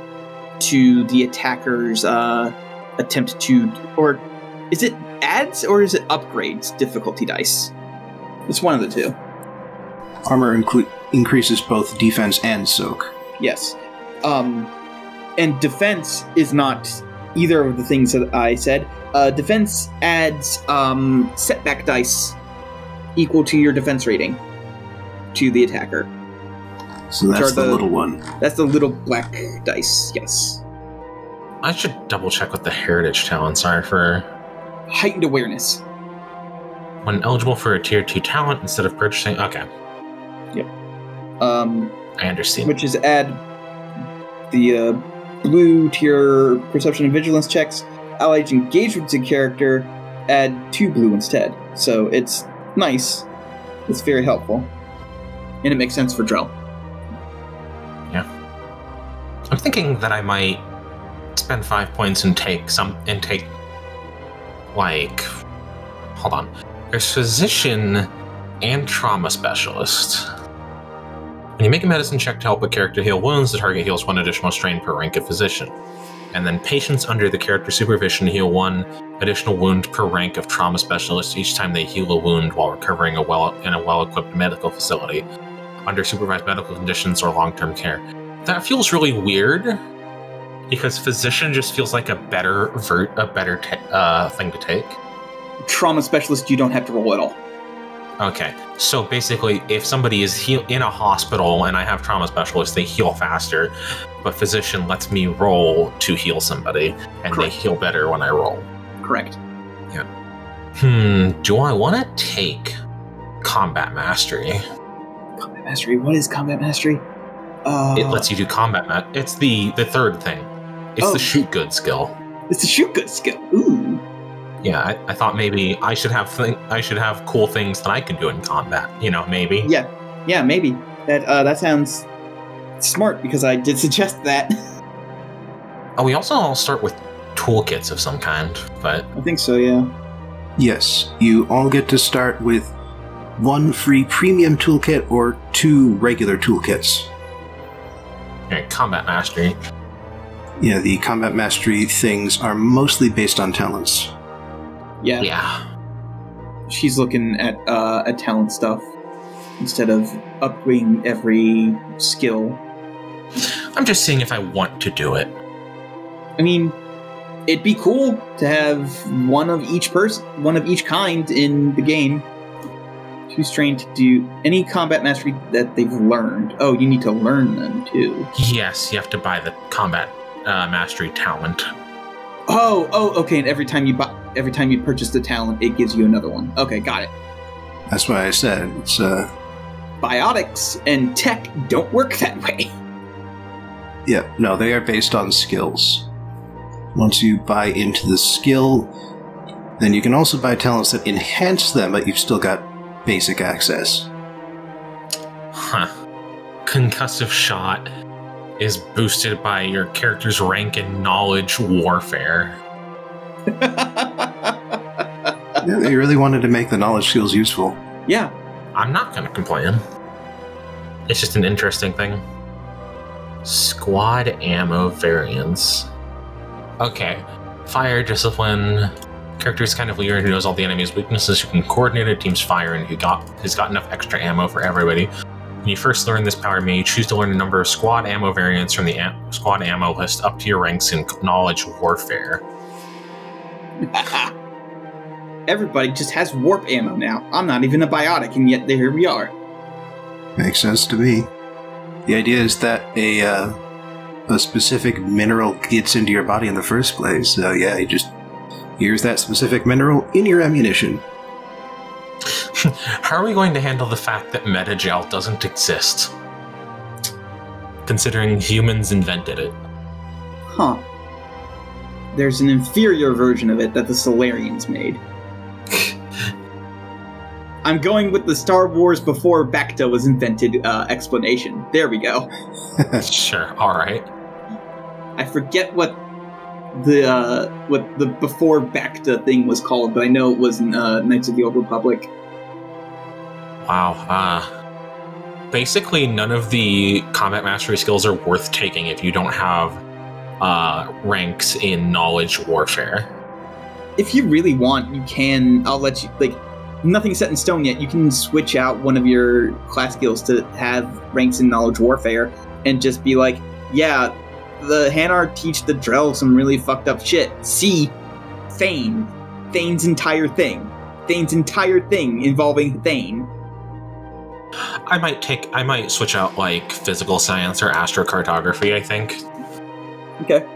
to the attacker's uh, attempt to, or is it adds or is it upgrades difficulty dice? It's one of the two. Armor inclu- increases both defense and soak. Yes. Um, and defense is not either of the things that I said. Uh, defense adds um, setback dice equal to your defense rating to the attacker. So that's the, the- little one. That's the little black dice. Yes. I should double check what the heritage talents are for Heightened awareness. when eligible for a tier 2 talent instead of purchasing. Okay, Yep. Um, I understand. which is add the uh, blue to your perception and vigilance checks. Allied engaged with the character, add two blue instead. So it's nice. It's very helpful, and it makes sense for Drell. Yeah. I'm thinking that I might spend five points and take some and take like hold on. There's physician and trauma specialist. When you make a medicine check to help a character heal wounds, the target heals one additional strain per rank of physician. And then patients under the character supervision heal one additional wound per rank of trauma specialist each time they heal a wound while recovering a well in a well-equipped medical facility under supervised medical conditions or long-term care that feels really weird because physician just feels like a better vert a better ta- uh, thing to take Trauma specialist, you don't have to roll at all. okay so basically if somebody is heal- in a hospital and i have trauma specialists they heal faster but physician lets me roll to heal somebody and Correct. they heal better when i roll Correct. Yeah. Hmm do i want to take combat mastery Combat mastery. What is combat mastery? Uh, it lets you do combat ma- it's the the third thing it's Oh. the shoot good skill It's the shoot good skill. Ooh. Yeah, I, I thought maybe I should have thing, I should have cool things that I can do in combat. You know, maybe. Yeah. Yeah. Maybe that. Uh, that sounds smart because I did suggest that. (laughs) Oh, we also all start with toolkits of some kind, but I think so. Yeah. Yes, you all get to start with one free premium toolkit or two regular toolkits. yeah, combat mastery. Yeah, the combat mastery things are mostly based on talents. Yeah. Yeah. She's looking at uh, at talent stuff instead of upgrading every skill. I'm just seeing if I want to do it. I mean, it'd be cool to have one of each person, one of each kind in the game. Who's trained to do any combat mastery that they've learned? Oh, you need to learn them too. Yes, you have to buy the combat uh, mastery talent. Oh, oh, okay. And every time you buy, every time you purchase the talent, it gives you another one. Okay, got it. That's why I said it's uh Biotics and tech don't work that way. yeah, no, they are based on skills. Once you buy into the skill, then you can also buy talents that enhance them, but you've still got basic access. Huh. Concussive shot is boosted by your character's rank in knowledge warfare. (laughs) Yeah, they really wanted to make the knowledge skills useful. yeah, I'm not going to complain. It's just an interesting thing. Squad ammo variants. Okay. Fire discipline. Character is kind of leader who knows all the enemy's weaknesses, who can coordinate a team's fire, and who got who's got enough extra ammo for everybody. When you first learn this power, may you choose to learn a number of squad ammo variants from the am- squad ammo list up to your ranks in knowledge warfare. (laughs) Everybody just has warp ammo now. I'm not even a biotic, and yet here we are. Makes sense to me. The idea is that a uh, a specific mineral gets into your body in the first place. So yeah, you just here's that specific mineral in your ammunition. How are we going to handle the fact that Medi-gel doesn't exist? Considering humans invented it. Huh. There's an inferior version of it that the Salarians made. (laughs) I'm going with the Star Wars before Bacta was invented uh, explanation. There we go. Sure, alright. I forget what the uh, what the before Bacta thing was called, but I know it was uh, Knights of the Old Republic. Wow. Uh, basically, none of the combat mastery skills are worth taking if you don't have uh, ranks in knowledge warfare. If you really want, you can. I'll let you like. Nothing's set in stone yet. You can switch out one of your class skills to have ranks in knowledge warfare, and just be like, yeah, the Hanar teach the Drell some really fucked up shit. See, Thane, Thane's entire thing, Thane's entire thing involving Thane. I might take. I might switch out like physical science or astrocartography. I think. Okay.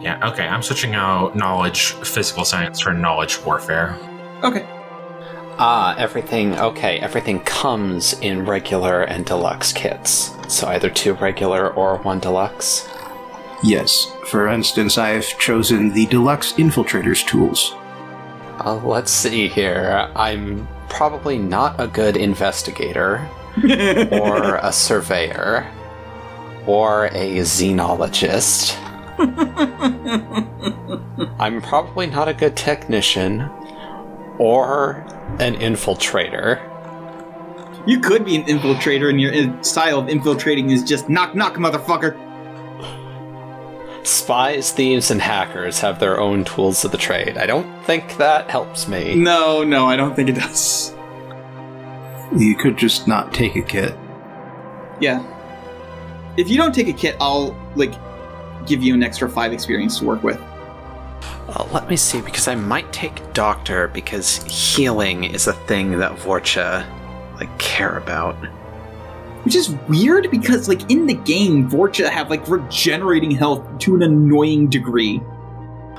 Yeah. Okay. I'm switching out knowledge physical science for knowledge warfare. Okay. Ah, everything. Okay, everything comes in regular and deluxe kits. So either two regular or one deluxe. Yes. For instance, I've chosen the deluxe infiltrators tools. Uh, let's see here. I'm probably not a good investigator, (laughs) or a surveyor, or a xenologist. (laughs) I'm probably not a good technician, or an infiltrator. you could be an infiltrator, and your uh, style of infiltrating is just knock knock, motherfucker. Spies, thieves, and hackers have their own tools of the trade. I don't think that helps me. No, no, I don't think it does. You could just not take a kit. Yeah. If you don't take a kit, I'll like give you an extra five experience to work with. Uh, let me see, because I might take Doctor, because healing is a thing that Vorcha, like, care about. Which is weird because like in the game, Vorcha have like regenerating health to an annoying degree.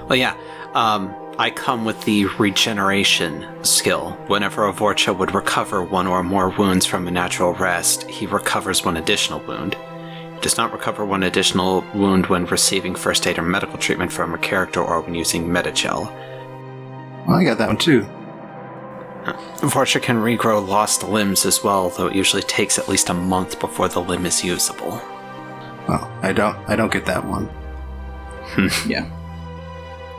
Well, yeah, um, I come with the regeneration skill. Whenever a Vorcha would recover one or more wounds from a natural rest, he recovers one additional wound. He does not recover one additional wound when receiving first aid or medical treatment from a character or when using Medi-gel. Well, I got that one too. Vorcha can regrow lost limbs as well, though it usually takes at least a month before the limb is usable. Well, I don't. I don't get that one. Hmm. Yeah.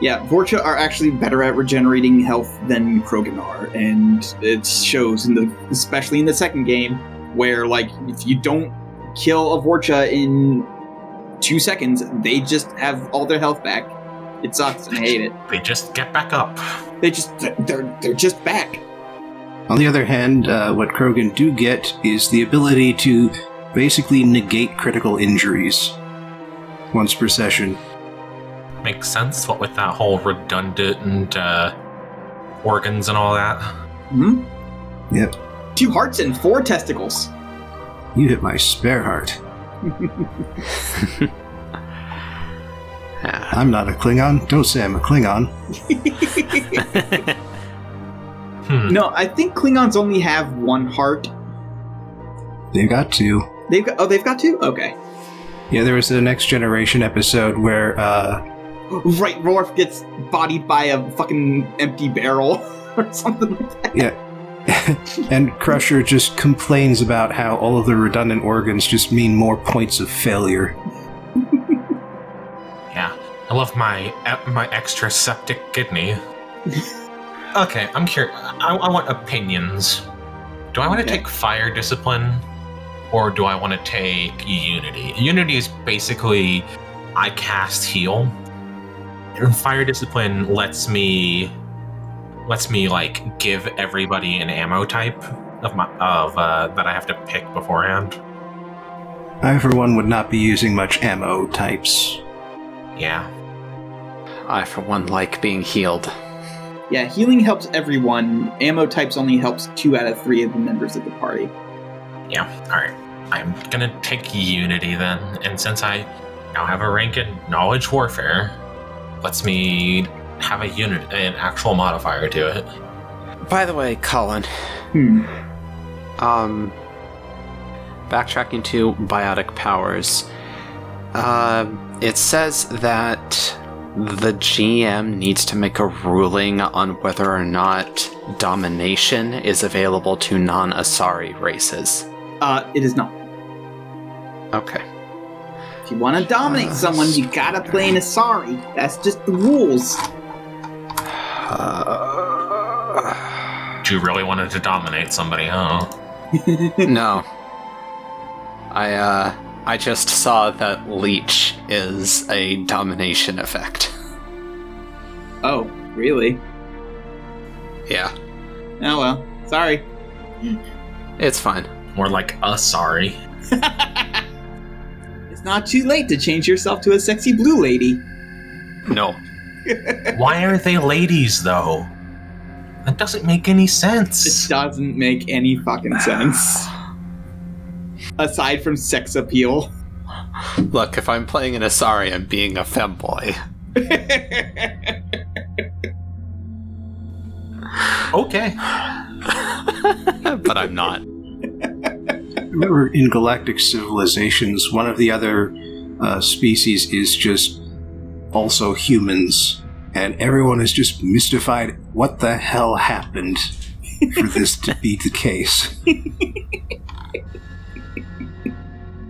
Yeah, Vorcha are actually better at regenerating health than Krogan are, and it shows in the especially in the second game, where like if you don't kill a Vorcha in two seconds, they just have all their health back. It sucks and I hate it. They just get back up. They just they're they're just back. On the other hand, uh, what Krogan do get is the ability to basically negate critical injuries once per session. Makes sense. What with that whole redundant uh, organs and all that. Hmm? Yep. Two hearts and four testicles. You hit my spare heart. (laughs) I'm not a Klingon. Don't say I'm a Klingon. (laughs) (laughs) Hmm. No, I think Klingons only have one heart. They've got two. They've got oh they've got two? Okay. Yeah, there was a Next Generation episode where uh, Right, Worf gets bodied by a fucking empty barrel (laughs) or something like that. Yeah. (laughs) and Crusher just complains about how all of the redundant organs just mean more points of failure. (laughs) Yeah, I love my my extra septic kidney. Okay, I'm curious. I, I want opinions. Do I want to Okay. take fire discipline, or do I want to take unity? Unity is basically I cast heal. And fire discipline lets me lets me like give everybody an ammo type of my of uh, that I have to pick beforehand. I, for one, would not be using much ammo types. Yeah. I, for one, like being healed. Yeah, healing helps everyone. Ammo types only helps two out of three of the members of the party. Yeah. All right. I'm gonna take Unity then, and since I now have a rank in Knowledge Warfare, lets me have a unit, an actual modifier to it. By the way, Colin, Hmm. um, backtracking to biotic powers, uh, it says that the GM needs to make a ruling on whether or not domination is available to non Asari races. Uh, it is not. Okay. If you want to dominate Uh, someone, you gotta play an Asari. That's just the rules. Uh, You really wanted to dominate somebody, huh? (laughs) no. I, uh, I just saw that leech is a domination effect. oh, really? Yeah, Oh well. Sorry. it's fine. More like a sorry. (laughs) it's not too late to change yourself to a sexy blue lady. No. (laughs) Why are they ladies though? That doesn't make any sense. It doesn't make any fucking sense. (sighs) (laughs) Aside from sex appeal. Look, if I'm playing an Asari, I'm being a femboy. Okay. but I'm not. Remember, in galactic civilizations, one of the other uh, species is just also humans, and everyone is just mystified. What the hell happened for this to be the case? (laughs)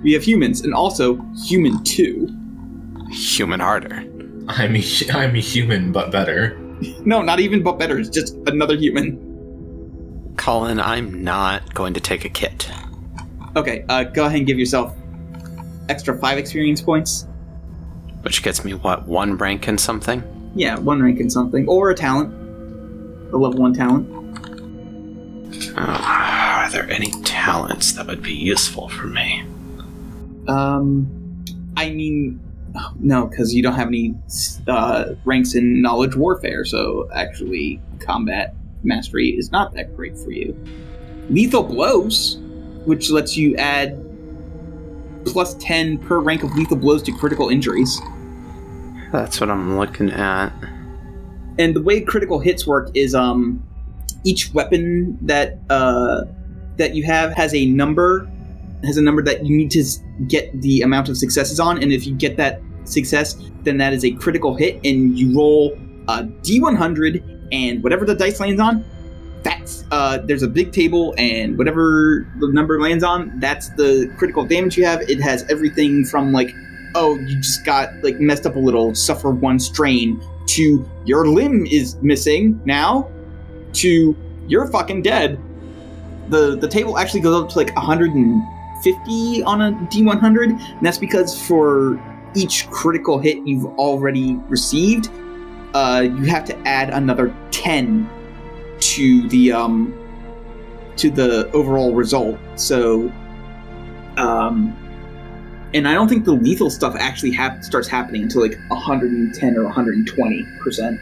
we have humans, and also human 2. Human harder. I'm a, I'm a human, but better. No, not even but better, it's just another human. Colin, I'm not going to take a kit. Okay, uh, go ahead and give yourself extra 5 experience points. Which gets me, what, one rank in something? Yeah, one rank in something. Or a talent. A level 1 talent. Oh, are there any talents that would be useful for me? Um, I mean, no, because you don't have any uh, ranks in knowledge warfare, so actually, combat mastery is not that great for you. Lethal blows, which lets you add plus 10 per rank of lethal blows to critical injuries. That's what I'm looking at. And the way critical hits work is um, each weapon that uh, that you have has a number has a number that you need to get the amount of successes on, and if you get that success, then that is a critical hit, and you roll a d100, and whatever the dice lands on, that's uh, there's a big table, and whatever the number lands on, that's the critical damage you have. It has everything from like, oh, you just got like messed up a little, suffer one strain, to your limb is missing now, to you're fucking dead. The the table actually goes up to like 150 on a D100, and that's because for each critical hit you've already received, uh, you have to add another 10 to the um to the overall result. So, um, and I don't think the lethal stuff actually hap- starts happening until like 110 or 120 percent.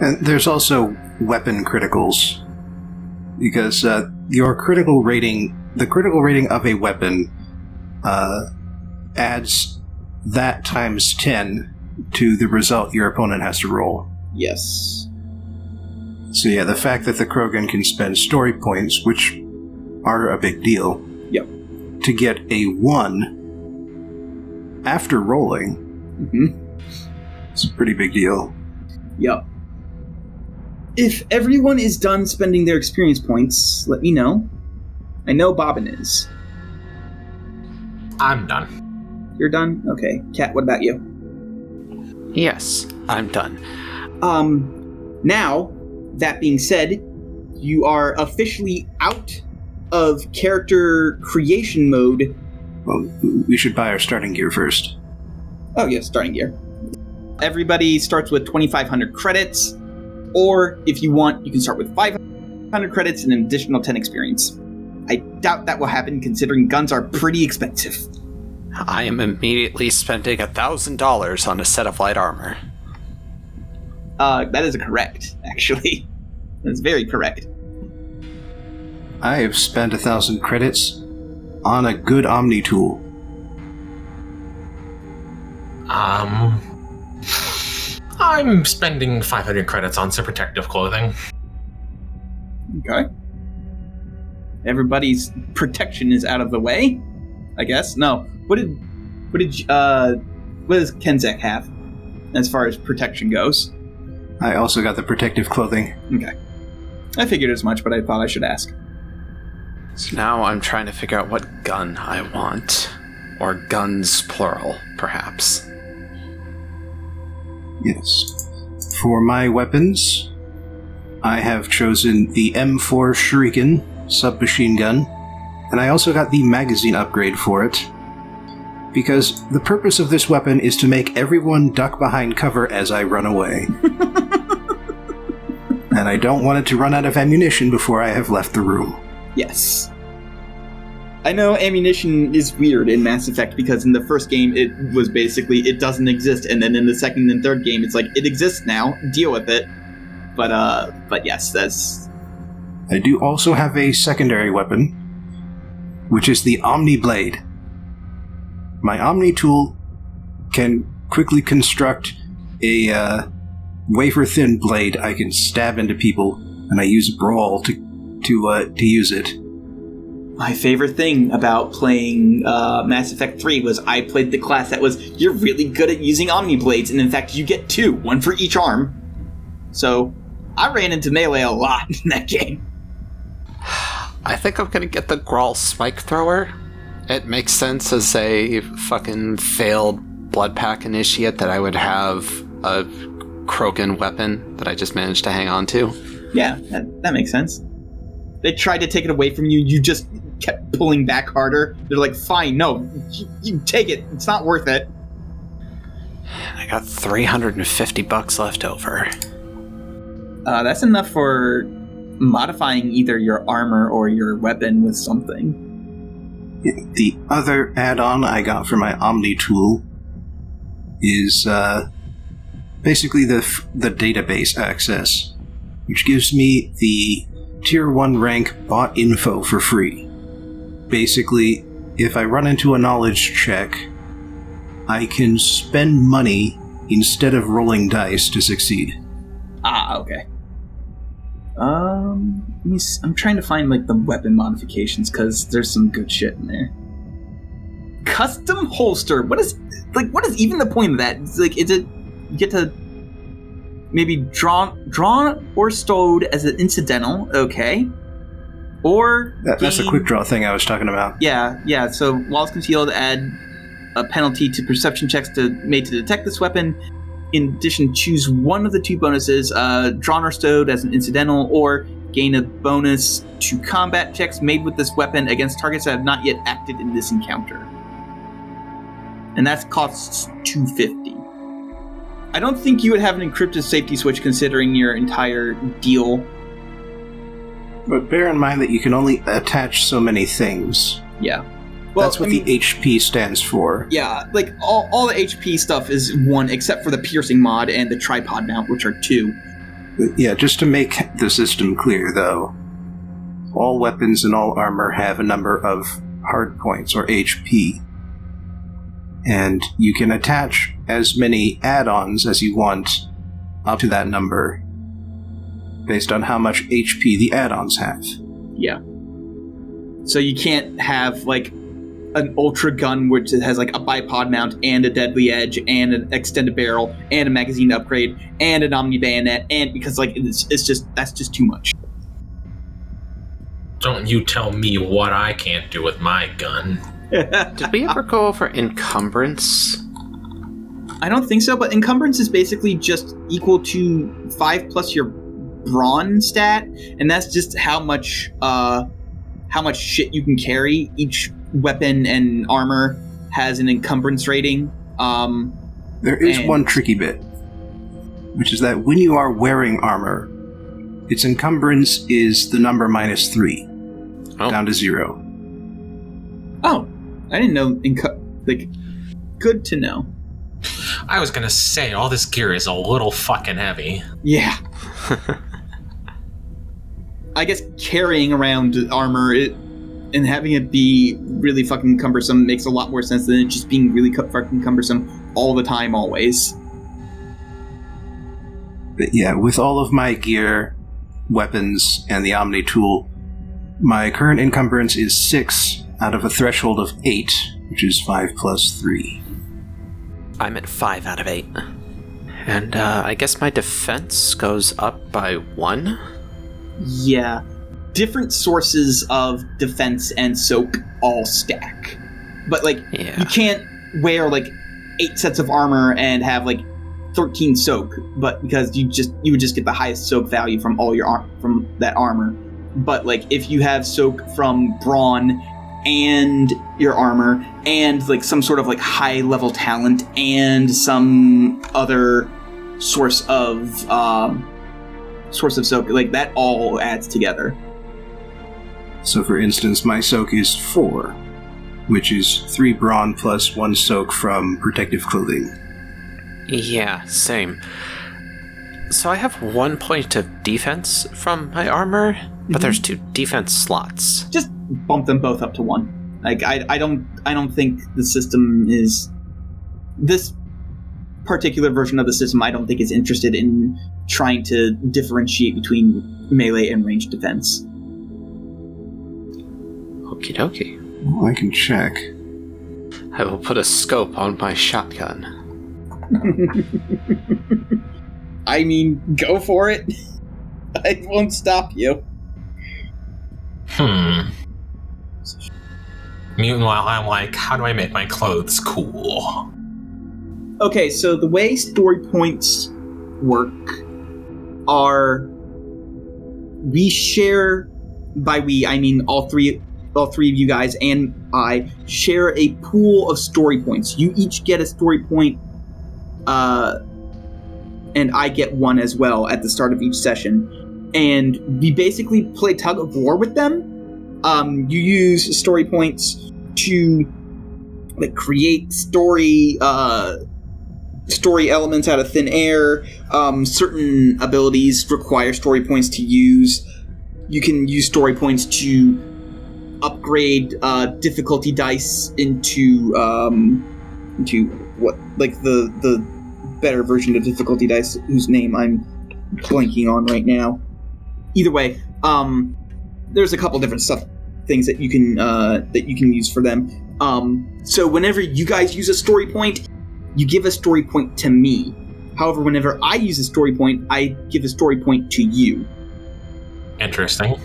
And there's also weapon criticals. Because uh, your critical rating, the critical rating of a weapon, uh, adds that times 10 to the result your opponent has to roll. Yes. So, yeah, the fact that the Krogan can spend story points, which are a big deal, Yep. to get a 1 after rolling, hmm it's a pretty big deal. Yep. If everyone is done spending their experience points, let me know. I know Bobbin is. I'm done. You're done? Okay. Kat, what about you? Yes, I'm done. Um, now, that being said, you are officially out of character creation mode. Well, we should buy our starting gear first. Oh, yeah, starting gear. Everybody starts with 2,500 credits, or if you want, you can start with 500 500 credits and an additional 10 experience. I doubt that will happen considering guns are pretty expensive. I am immediately spending a thousand dollars on a set of light armor. Uh, that is correct, actually. (laughs) That's very correct. I have spent a thousand credits on a good Omni tool. Um, I'm spending 500 credits on some protective clothing. Okay. Everybody's protection is out of the way, I guess. No. What did what did uh what does Kenzek have as far as protection goes? I also got the protective clothing. Okay. I figured as much, but I thought I should ask. So now I'm trying to figure out what gun I want. Or guns plural, perhaps. Yes. For my weapons, I have chosen the M4 Shuriken submachine gun, and I also got the magazine upgrade for it. Because the purpose of this weapon is to make everyone duck behind cover as I run away. (laughs) and I don't want it to run out of ammunition before I have left the room. Yes. I know ammunition is weird in Mass Effect because in the first game it was basically it doesn't exist, and then in the second and third game it's like it exists now, deal with it. But uh, but yes, that's I do also have a secondary weapon, which is the Omni Blade. My Omni tool can quickly construct a uh, wafer thin blade I can stab into people, and I use Brawl to to uh, to use it. my favorite thing about playing uh, Mass Effect 3 was I played the class that was you're really good at using Omni Blades, and in fact you get two, one for each arm. So I ran into melee a lot (laughs) in that game. I think I'm gonna get the Graal Spike Thrower. It makes sense as a fucking failed blood pack initiate that I would have a Krogan weapon that I just managed to hang on to. Yeah, that, that makes sense. They tried to take it away from you, you just kept pulling back harder. They're like, fine, no, you, you take it, it's not worth it. I got 350 bucks left over. Uh, that's enough for modifying either your armor or your weapon with something. The other add-on I got for my Omni tool is uh, basically the f- the database access, which gives me the tier one rank bot info for free. Basically, if I run into a knowledge check, I can spend money instead of rolling dice to succeed. Ah, okay. Um, let me s- I'm trying to find like the weapon modifications because there's some good shit in there. Custom holster. What is like? What is even the point of that? It's like, is it you get to maybe drawn, drawn or stowed as an incidental? Okay. Or That, that's the gain- quick draw thing I was talking about. Yeah, yeah. So while it's concealed, add a penalty to perception checks to made to detect this weapon. In addition, choose one of the two bonuses: uh, drawn or stowed as an incidental, or gain a bonus to combat checks made with this weapon against targets that have not yet acted in this encounter. And that costs two fifty. I don't think you would have an encrypted safety switch considering your entire deal. But bear in mind that you can only attach so many things. Yeah. That's what I mean- the HP stands for. Yeah, like all, all the HP stuff is one except for the piercing mod and the tripod mount, which are two. Uh, yeah, just to make the system clear, though, all weapons and all armor have a number of hard points or HP. And you can attach as many add ons as you want up to that number based on how much HP the add ons have. Yeah. So you can't have like an ultra gun which has like a bipod mount and a deadly edge and an extended barrel and a magazine upgrade and an omni bayonet and because like it's, it's just that's just too much. Don't you tell me what I can't do with my gun. (laughs) Did we ever go over encumbrance? I don't think so, but encumbrance is basically just equal to five plus your brawn stat, and that's just how much uh how much shit you can carry. Each weapon and armor has an encumbrance rating. Um There is And- one tricky bit, which is that when you are wearing armor, its encumbrance is the number minus three, Oh. down to zero. Oh, I didn't know. Inco- like, good to know. I was gonna say all this gear is a little fucking heavy. Yeah. (laughs) I guess carrying around armor it, and having it be really fucking cumbersome makes a lot more sense than it just being really cu- fucking cumbersome all the time, always. But yeah, with all of my gear, weapons, and the Omni tool, my current encumbrance is six out of a threshold of eight, which is five plus three. I'm at five out of eight. And uh, I guess my defense goes up by one. Yeah. Different sources of defense and soak all stack. But, like, you can't wear, like, eight sets of armor and have, like, 13 soak, but because you just you would just get the highest soak value from all your ar- from that armor. But like if you have soak from brawn and your armor and like some sort of like high level talent and some other source of um source of soak like that all adds together. So, for instance, my soak is four, which is three brawn plus one soak from protective clothing. Yeah, same. So I have one point of defense from my armor, but mhm. there's two defense slots. Just bump them both up to one. Like I I don't I don't think the system is this particular version of the system I don't think is interested in trying to differentiate between melee and ranged defense. Okie dokie. Well, I can check. I will put a scope on my shotgun. (laughs) I mean, go for it. (laughs) I won't stop you. Hmm. Meanwhile, I'm like, how do I make my clothes cool? Okay, so the way story points work are we share by we I mean all three all three of you guys and I share a pool of story points. You each get a story point uh and I get one as well at the start of each session. And we basically play tug of war with them. Um you use story points to like create story uh story elements out of thin air. Um, certain abilities require story points to use. You can use story points to upgrade uh, difficulty dice into um, into what like the the better version of difficulty dice whose name I'm blanking on right now. Either way, um, there's a couple different stuff things that you can uh, that you can use for them. Um, so whenever you guys use a story point, you give a story point to me. However, whenever I use a story point, I give a story point to you. Interesting.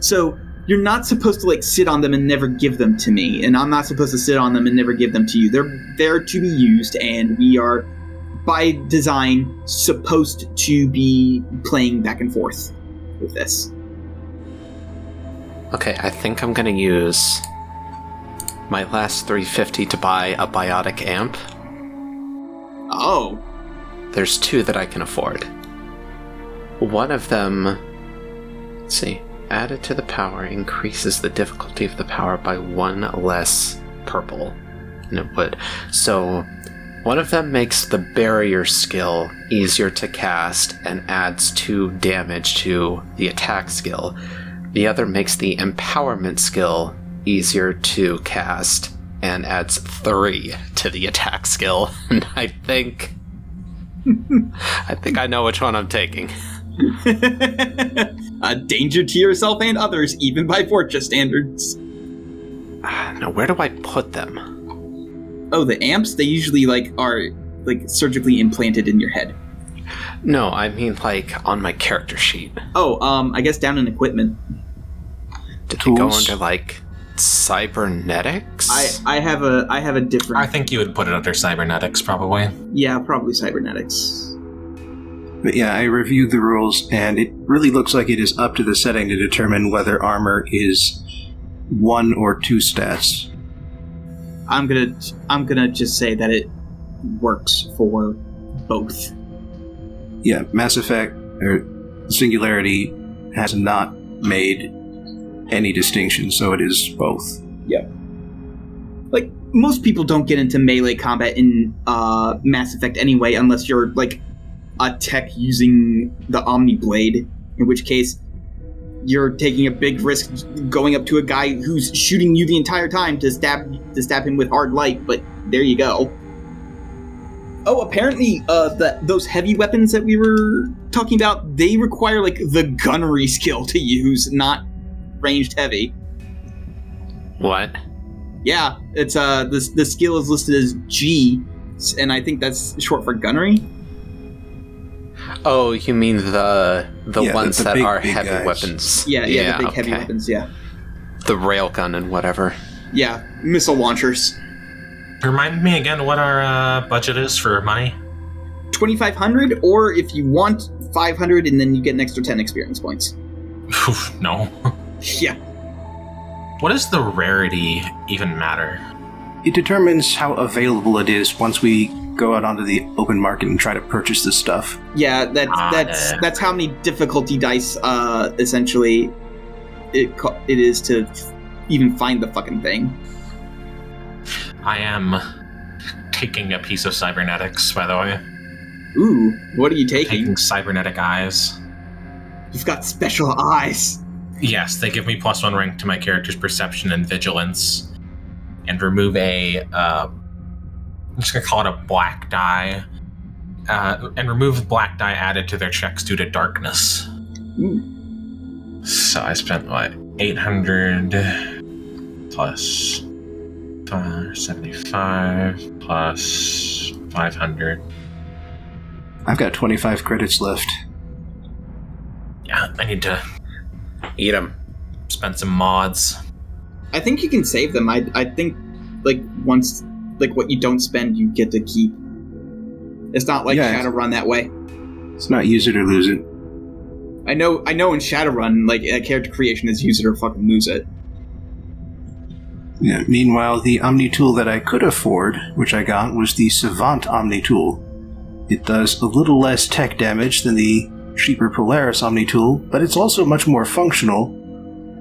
So you're not supposed to like sit on them and never give them to me, and I'm not supposed to sit on them and never give them to you. They're there to be used, and we are, by design, supposed to be playing back and forth with this. Okay, I think I'm gonna use my last 350 to buy a biotic amp. Oh, There's two that I can afford. One of them, let's see, added to the power increases the difficulty of the power by one less purple than it would. So, one of them makes the barrier skill easier to cast and adds two damage to the attack skill. The other makes the empowerment skill easier to cast and adds three to the attack skill. (laughs) And I think (laughs) I think I know which one I'm taking. (laughs) a danger to yourself and others, even by Fortress standards. Ah, (sighs) Now, where do I put them? Oh, the amps, they usually like are like surgically implanted in your head. No, I mean like on my character sheet. Oh, um, I guess down in equipment. Did they go Tools? under like cybernetics? I I have a I have a different I think you would put it under cybernetics, probably. yeah, probably cybernetics. But yeah, I reviewed the rules, and it really looks like it is up to the setting to determine whether armor is one or two stats. I'm gonna I'm gonna just say that it works for both. Yeah, Mass Effect, or Singularity has not made any distinction, so it is both. Yeah. Like most people don't get into melee combat in uh, Mass Effect anyway, unless you're like a tech using the Omni Blade, in which case you're taking a big risk going up to a guy who's shooting you the entire time to stab to stab him with hard light. But there you go. Oh, apparently, uh, the, those heavy weapons that we were talking about, they require like the gunnery (laughs) skill to use, not ranged heavy. What? Yeah, it's uh the the skill is listed as G, and I think that's short for gunnery. Oh, you mean the the Yeah, ones the that big, are big heavy guys. weapons? Yeah, yeah, the big heavy weapons. Yeah, The railgun and whatever. yeah, missile launchers. Remind me again what our uh, budget is for money. Twenty five hundred, or if you want five hundred, and then you get an extra ten experience points. Oof, no. (laughs) Yeah, What does the rarity even matter? It determines how available it is once we go out onto the open market and try to purchase this stuff. yeah. That Ah, that's yeah. that's how many difficulty dice, uh, essentially, it co- it is to f- even find the fucking thing. I am taking a piece of cybernetics, by the way. Ooh, what are you taking? Taking cybernetic eyes. You've got special eyes. Yes, they give me plus one rank to my character's perception and vigilance, and remove a. Uh, I'm just gonna call it a black die, uh, and remove black die added to their checks due to darkness. Ooh. So I spent what 800 plus uh, 75 plus 500. I've got 25 credits left. Yeah, I need to Eat them. spend some mods. I think you can save them. I I think like once like what you don't spend, you get to keep. It's not like Yeah, Shadowrun that way. It's not use it or lose it. I know I know in Shadowrun, like uh, character creation is use it or fucking lose it. Yeah. Meanwhile, the Omni tool that I could afford, which I got, was the Savant Omni tool. It does a little less tech damage than the cheaper Polaris Omni tool, but it's also much more functional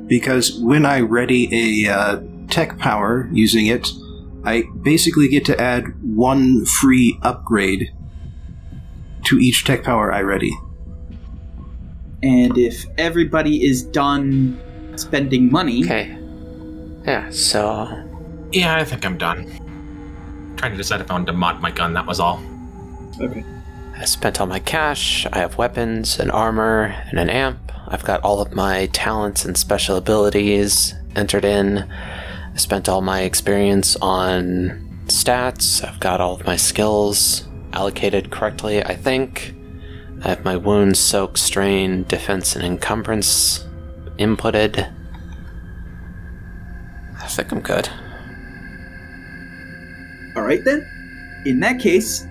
because when I ready a uh, tech power using it, I basically get to add one free upgrade to each tech power I ready. And if everybody is done spending money, Okay. Yeah, so Yeah, I think I'm done. Trying to decide if I wanted to mod my gun, that was all. okay. I spent all my cash. I have weapons and armor and an amp. I've got all of my talents and special abilities entered in. I spent all my experience on stats. I've got all of my skills allocated correctly, I think. I have my wounds, soak, strain, defense, and encumbrance inputted. I think I'm good. All right then. In that case,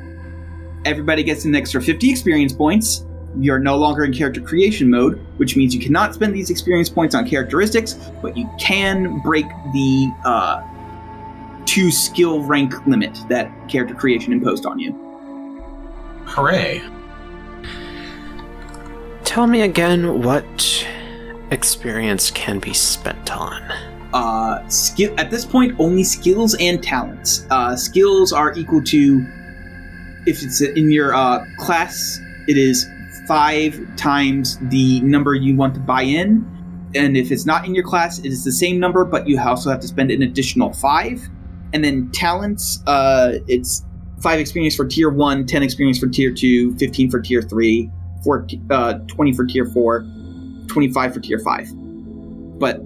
everybody gets an extra 50 experience points. You're no longer in character creation mode, which means you cannot spend these experience points on characteristics, but you can break the uh, two skill rank limit that character creation imposed on you. Hooray. Tell me again what experience can be spent on. uh, skill at this point only skills and talents uh, skills are equal to if it's in your uh, class it is five times the number you want to buy in and if it's not in your class it is the same number but you also have to spend an additional five and then talents uh, it's five experience for tier one 10 experience for tier two 15 for tier three four, uh, 20 for tier four 25 for tier five but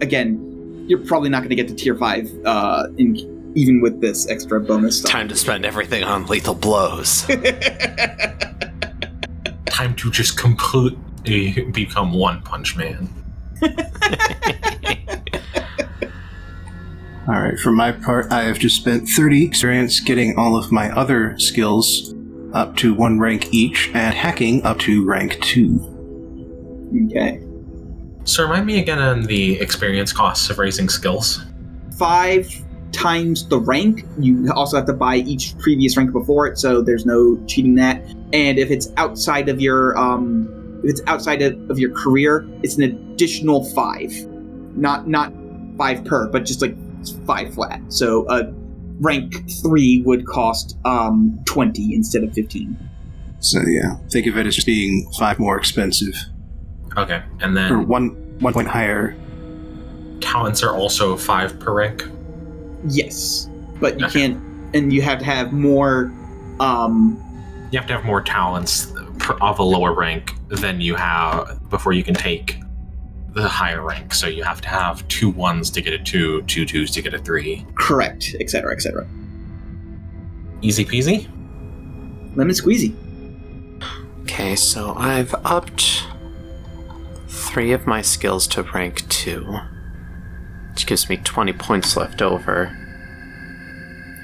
again, you're probably not going to get to tier five, uh, in even with this extra bonus stuff. Time to spend everything on lethal blows. (laughs) Time to just completely become One Punch Man. (laughs) All right, for my part, I have just spent 30 experience getting all of my other skills up to one rank each, and hacking up to rank two. okay, So remind me again on the experience costs of raising skills. five times the rank. You also have to buy each previous rank before it, so there's no cheating that. And if it's outside of your um, If it's outside of, of your career, it's an additional five. Not not five per, but just like five flat. So a rank three would cost um, twenty instead of fifteen. So yeah, think of it as just being five more expensive, Okay, and or then one one point higher. talents are also five per rank. Yes, but you Okay. can't, and you have to have more. Um, You have to have more talents of a lower rank than you have before you can take the higher rank. So you have to have two ones to get a two, two twos to get a three. correct, etc., etc. Easy peasy. Lemon squeezy. Okay, so I've upped three of my skills to rank two, which gives me 20 points left over.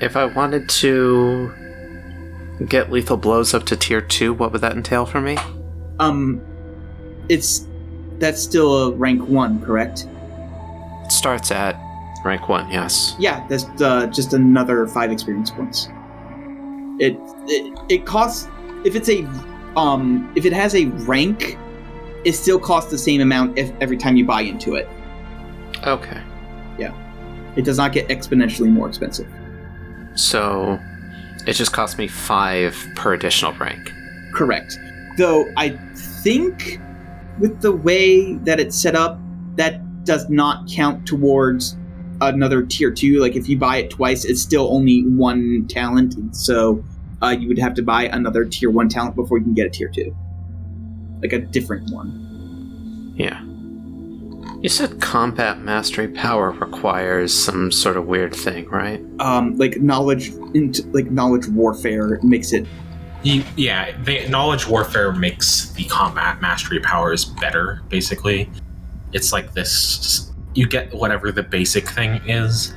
If I wanted to get lethal blows up to tier two, what would that entail for me? Um, it's that's still a rank one, correct? It starts at rank one, yes. Yeah, that's uh, just another five experience points. It, it it costs if it's a um if it has a rank, it still costs the same amount if every time you buy into it. Okay. It does not get exponentially more expensive. So it just costs me five per additional rank. Correct. Though I think with the way that it's set up, that does not count towards another tier two. Like if you buy it twice, it's still only one talent. So uh, you would have to buy another tier one talent before you can get a tier two, like a different one. Yeah. You said combat mastery power requires some sort of weird thing, right? Um, like knowledge, into, like knowledge warfare makes it. You, yeah, the knowledge warfare makes the combat mastery powers better. Basically, it's like this: you get whatever the basic thing is,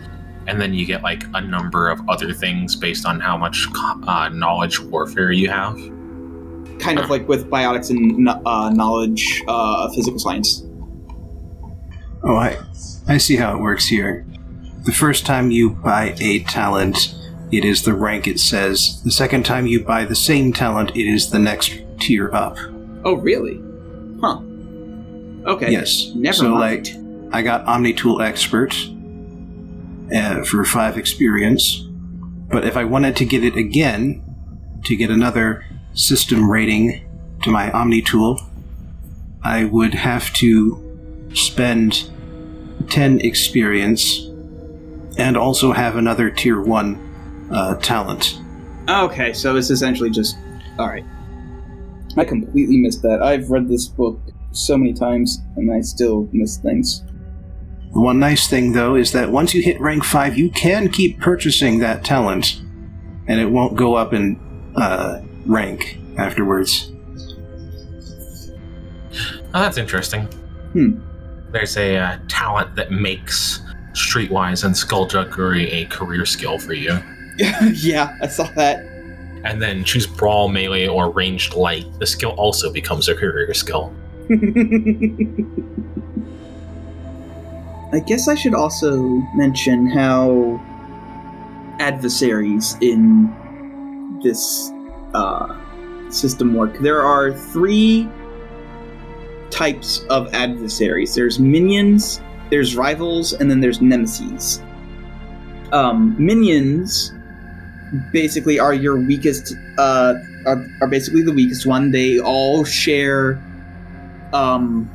and then you get like a number of other things based on how much uh, knowledge warfare you have. Kind of like with biotics and uh, knowledge, uh, physical science. Oh, I, I see how it works here. The first time you buy a talent, it is the rank it says. The second time you buy the same talent, it is the next tier up. Oh, really? Huh. Okay. Yes. Never so, mind. like, I got OmniTool Expert uh, for five experience, but if I wanted to get it again, to get another system rating to my OmniTool, I would have to spend 10 experience and also have another tier 1 uh, talent. Okay, so it's essentially just all right. I completely missed that. I've read this book so many times, and I still miss things. One nice thing, though, is that once you hit rank 5, you can keep purchasing that talent, and it won't go up in uh, rank afterwards. Oh, that's interesting. Hmm. There's a uh, talent that makes Streetwise and Skullduggery a career skill for you. (laughs) yeah, I saw that. And then choose Brawl, Melee, or Ranged Light. The skill also becomes a career skill. (laughs) I guess I should also mention how adversaries in this uh, system work. There are three types of adversaries there's minions, there's rivals, and then there's nemesis. Um, minions basically are your weakest, uh, are, are basically the weakest one. They all share um,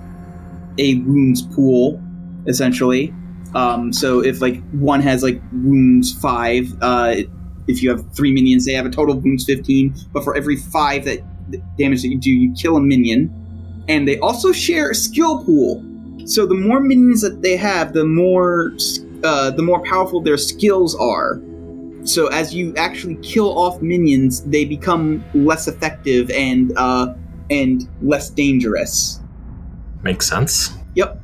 a wounds pool essentially. Um, so if like one has like wounds five, uh, if you have three minions, they have a total wounds fifteen. But for every five that damage that you do, you kill a minion. And they also share a skill pool. So the more minions that they have, the more uh, the more powerful their skills are. So as you actually kill off minions, they become less effective and uh, and less dangerous. Makes sense. Yep.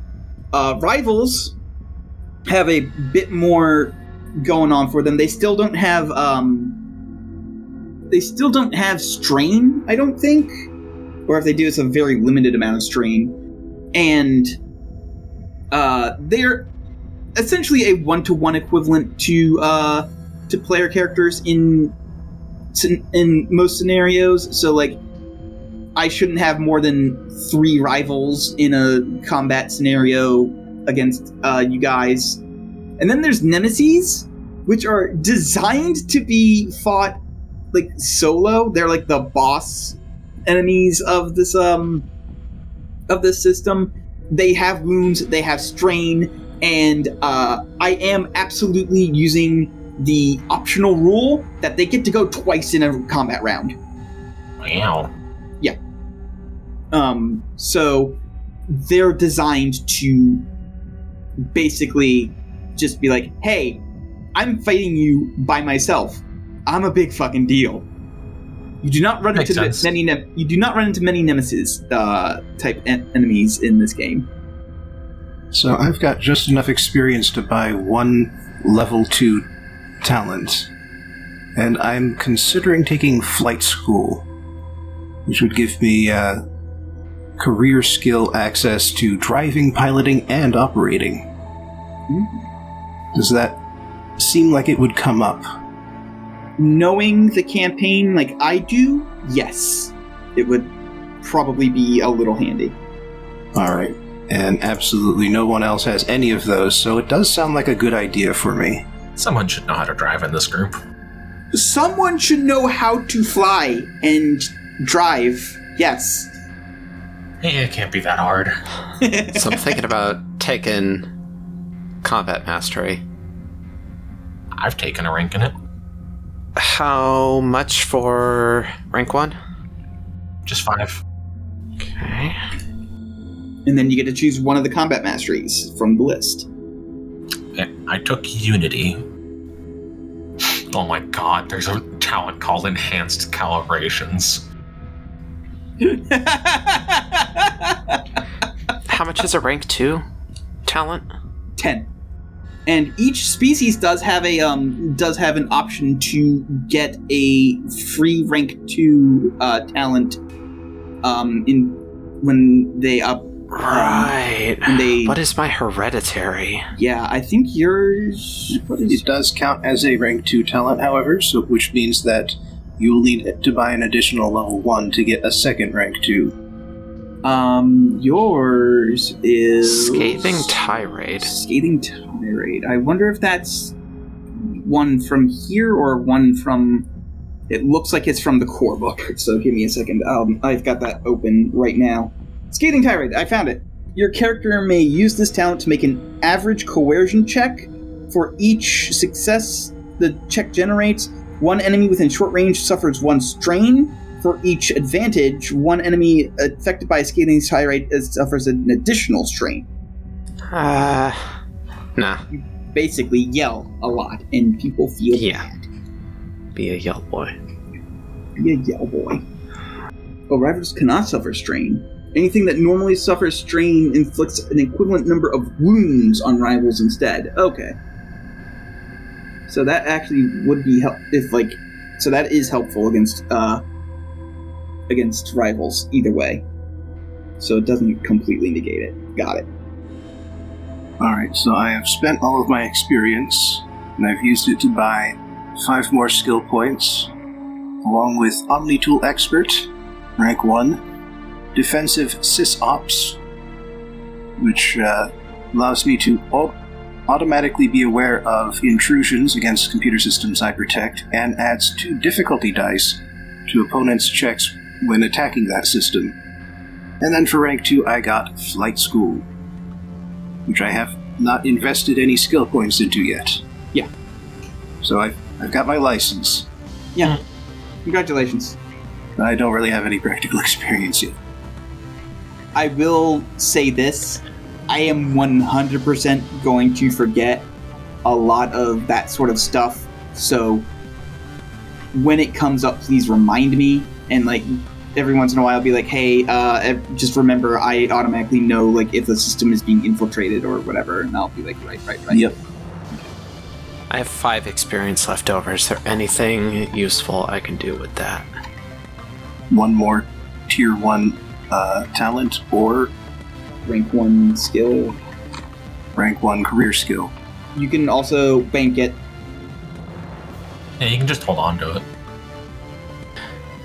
Uh, rivals have a bit more going on for them. They still don't have um, they still don't have strain. I don't think, or if they do, it's a very limited amount of strain, and uh, they're essentially a one-to-one equivalent to uh, to player characters in in most scenarios. So like I shouldn't have more than three rivals in a combat scenario against uh, you guys. And then there's nemesis, which are designed to be fought like solo. They're like the boss enemies of this um of this system. They have wounds, they have strain, and uh, I am absolutely using the optional rule that they get to go twice in a combat round. Wow. Yeah. Um, so they're designed to basically just be like, hey, I'm fighting you by myself. I'm a big fucking deal. You do not run Makes into sense. many nem- you do not run into many nemesis uh, type en- enemies in this game. So I've got just enough experience to buy one level 2 talent. And I'm considering taking flight school, which would give me uh, career skill access to driving, piloting, and operating. Does that seem like it would come up? Knowing the campaign like I do, yes, it would probably be a little handy. Alright. And absolutely no one else has any of those, so it does sound like a good idea for me. Someone should know how to drive in this group. Someone should know how to fly and drive. Yes. It can't be that hard. (laughs) So I'm thinking about taking combat mastery. I've taken a rank in it. How much for rank one? Just five. Okay. and then you get to choose one of the combat masteries from the list. I took Unity. Oh my god, there's a talent called Enhanced Calibrations. (laughs) How much is a rank two talent? 10 and each species does have a um does have an option to get a free rank 2 uh talent um in when they up Right. when they What is my hereditary? yeah i think yours what is It does count as a rank 2 talent, however, so which means that you'll need to buy an additional level 1 to get a second rank 2. Um yours is Scathing tirade. scathing tirade. I wonder if that's one from here or one from it looks like it's from the core book (laughs) so give me a second. Um, i've got that open right now. Scathing tirade i found it. Your character may use this talent to make an average coercion check. For each success the check generates one enemy within short range suffers one strain for each advantage one enemy affected by a scathing tirade is- suffers an additional strain Uh, nah. You basically yell a lot and people feel Yeah. bad. Be a yell boy. Be a yell boy. Oh, rivals cannot suffer strain. Anything that normally suffers strain inflicts an equivalent number of wounds on rivals instead. Okay. So that actually would be help if like so that is helpful against uh against rivals either way. So it doesn't completely negate it. Got it. Alright, so I have spent all of my experience, and I've used it to buy five more skill points, along with Omnitool Expert, rank 1, Defensive SysOps, which uh, allows me to au- automatically be aware of intrusions against computer systems I protect, and adds two difficulty dice to opponents' checks when attacking that system. And then for rank 2, I got Flight School which I have not invested any skill points into yet. Yeah. So I've, I've got my license. Yeah. Congratulations. I don't really have any practical (laughs) experience yet. I will say this I am 100% going to forget a lot of that sort of stuff. So when it comes up, please remind me. And like every once in a while, be like, hey, uh, just remember I automatically know like if the system is being infiltrated or whatever. And I'll be like, right, right, right. Yep. I have five experience left over. Is there anything useful I can do with that? One more tier 1 uh, talent or Rank one skill. rank 1 career skill. You can also bank it. Yeah, you can just hold on to it.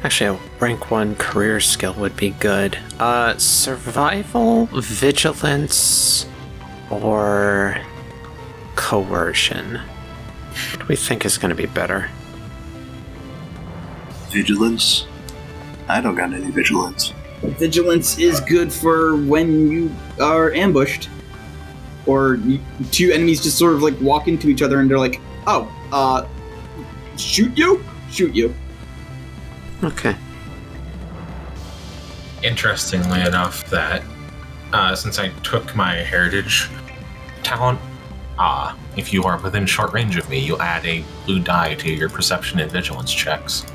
Actually, a rank one career skill would be good. Uh, survival, vigilance, or coercion. What do we think is going to be better? Vigilance. I don't got any vigilance. Vigilance is good for when you are ambushed, or you, two enemies just sort of like walk into each other and they're like, "Oh, uh, shoot you, shoot you." Okay. Interestingly enough, that uh, since I took my heritage talent, uh, if you are within short range of me, you add a blue die to your perception and vigilance checks.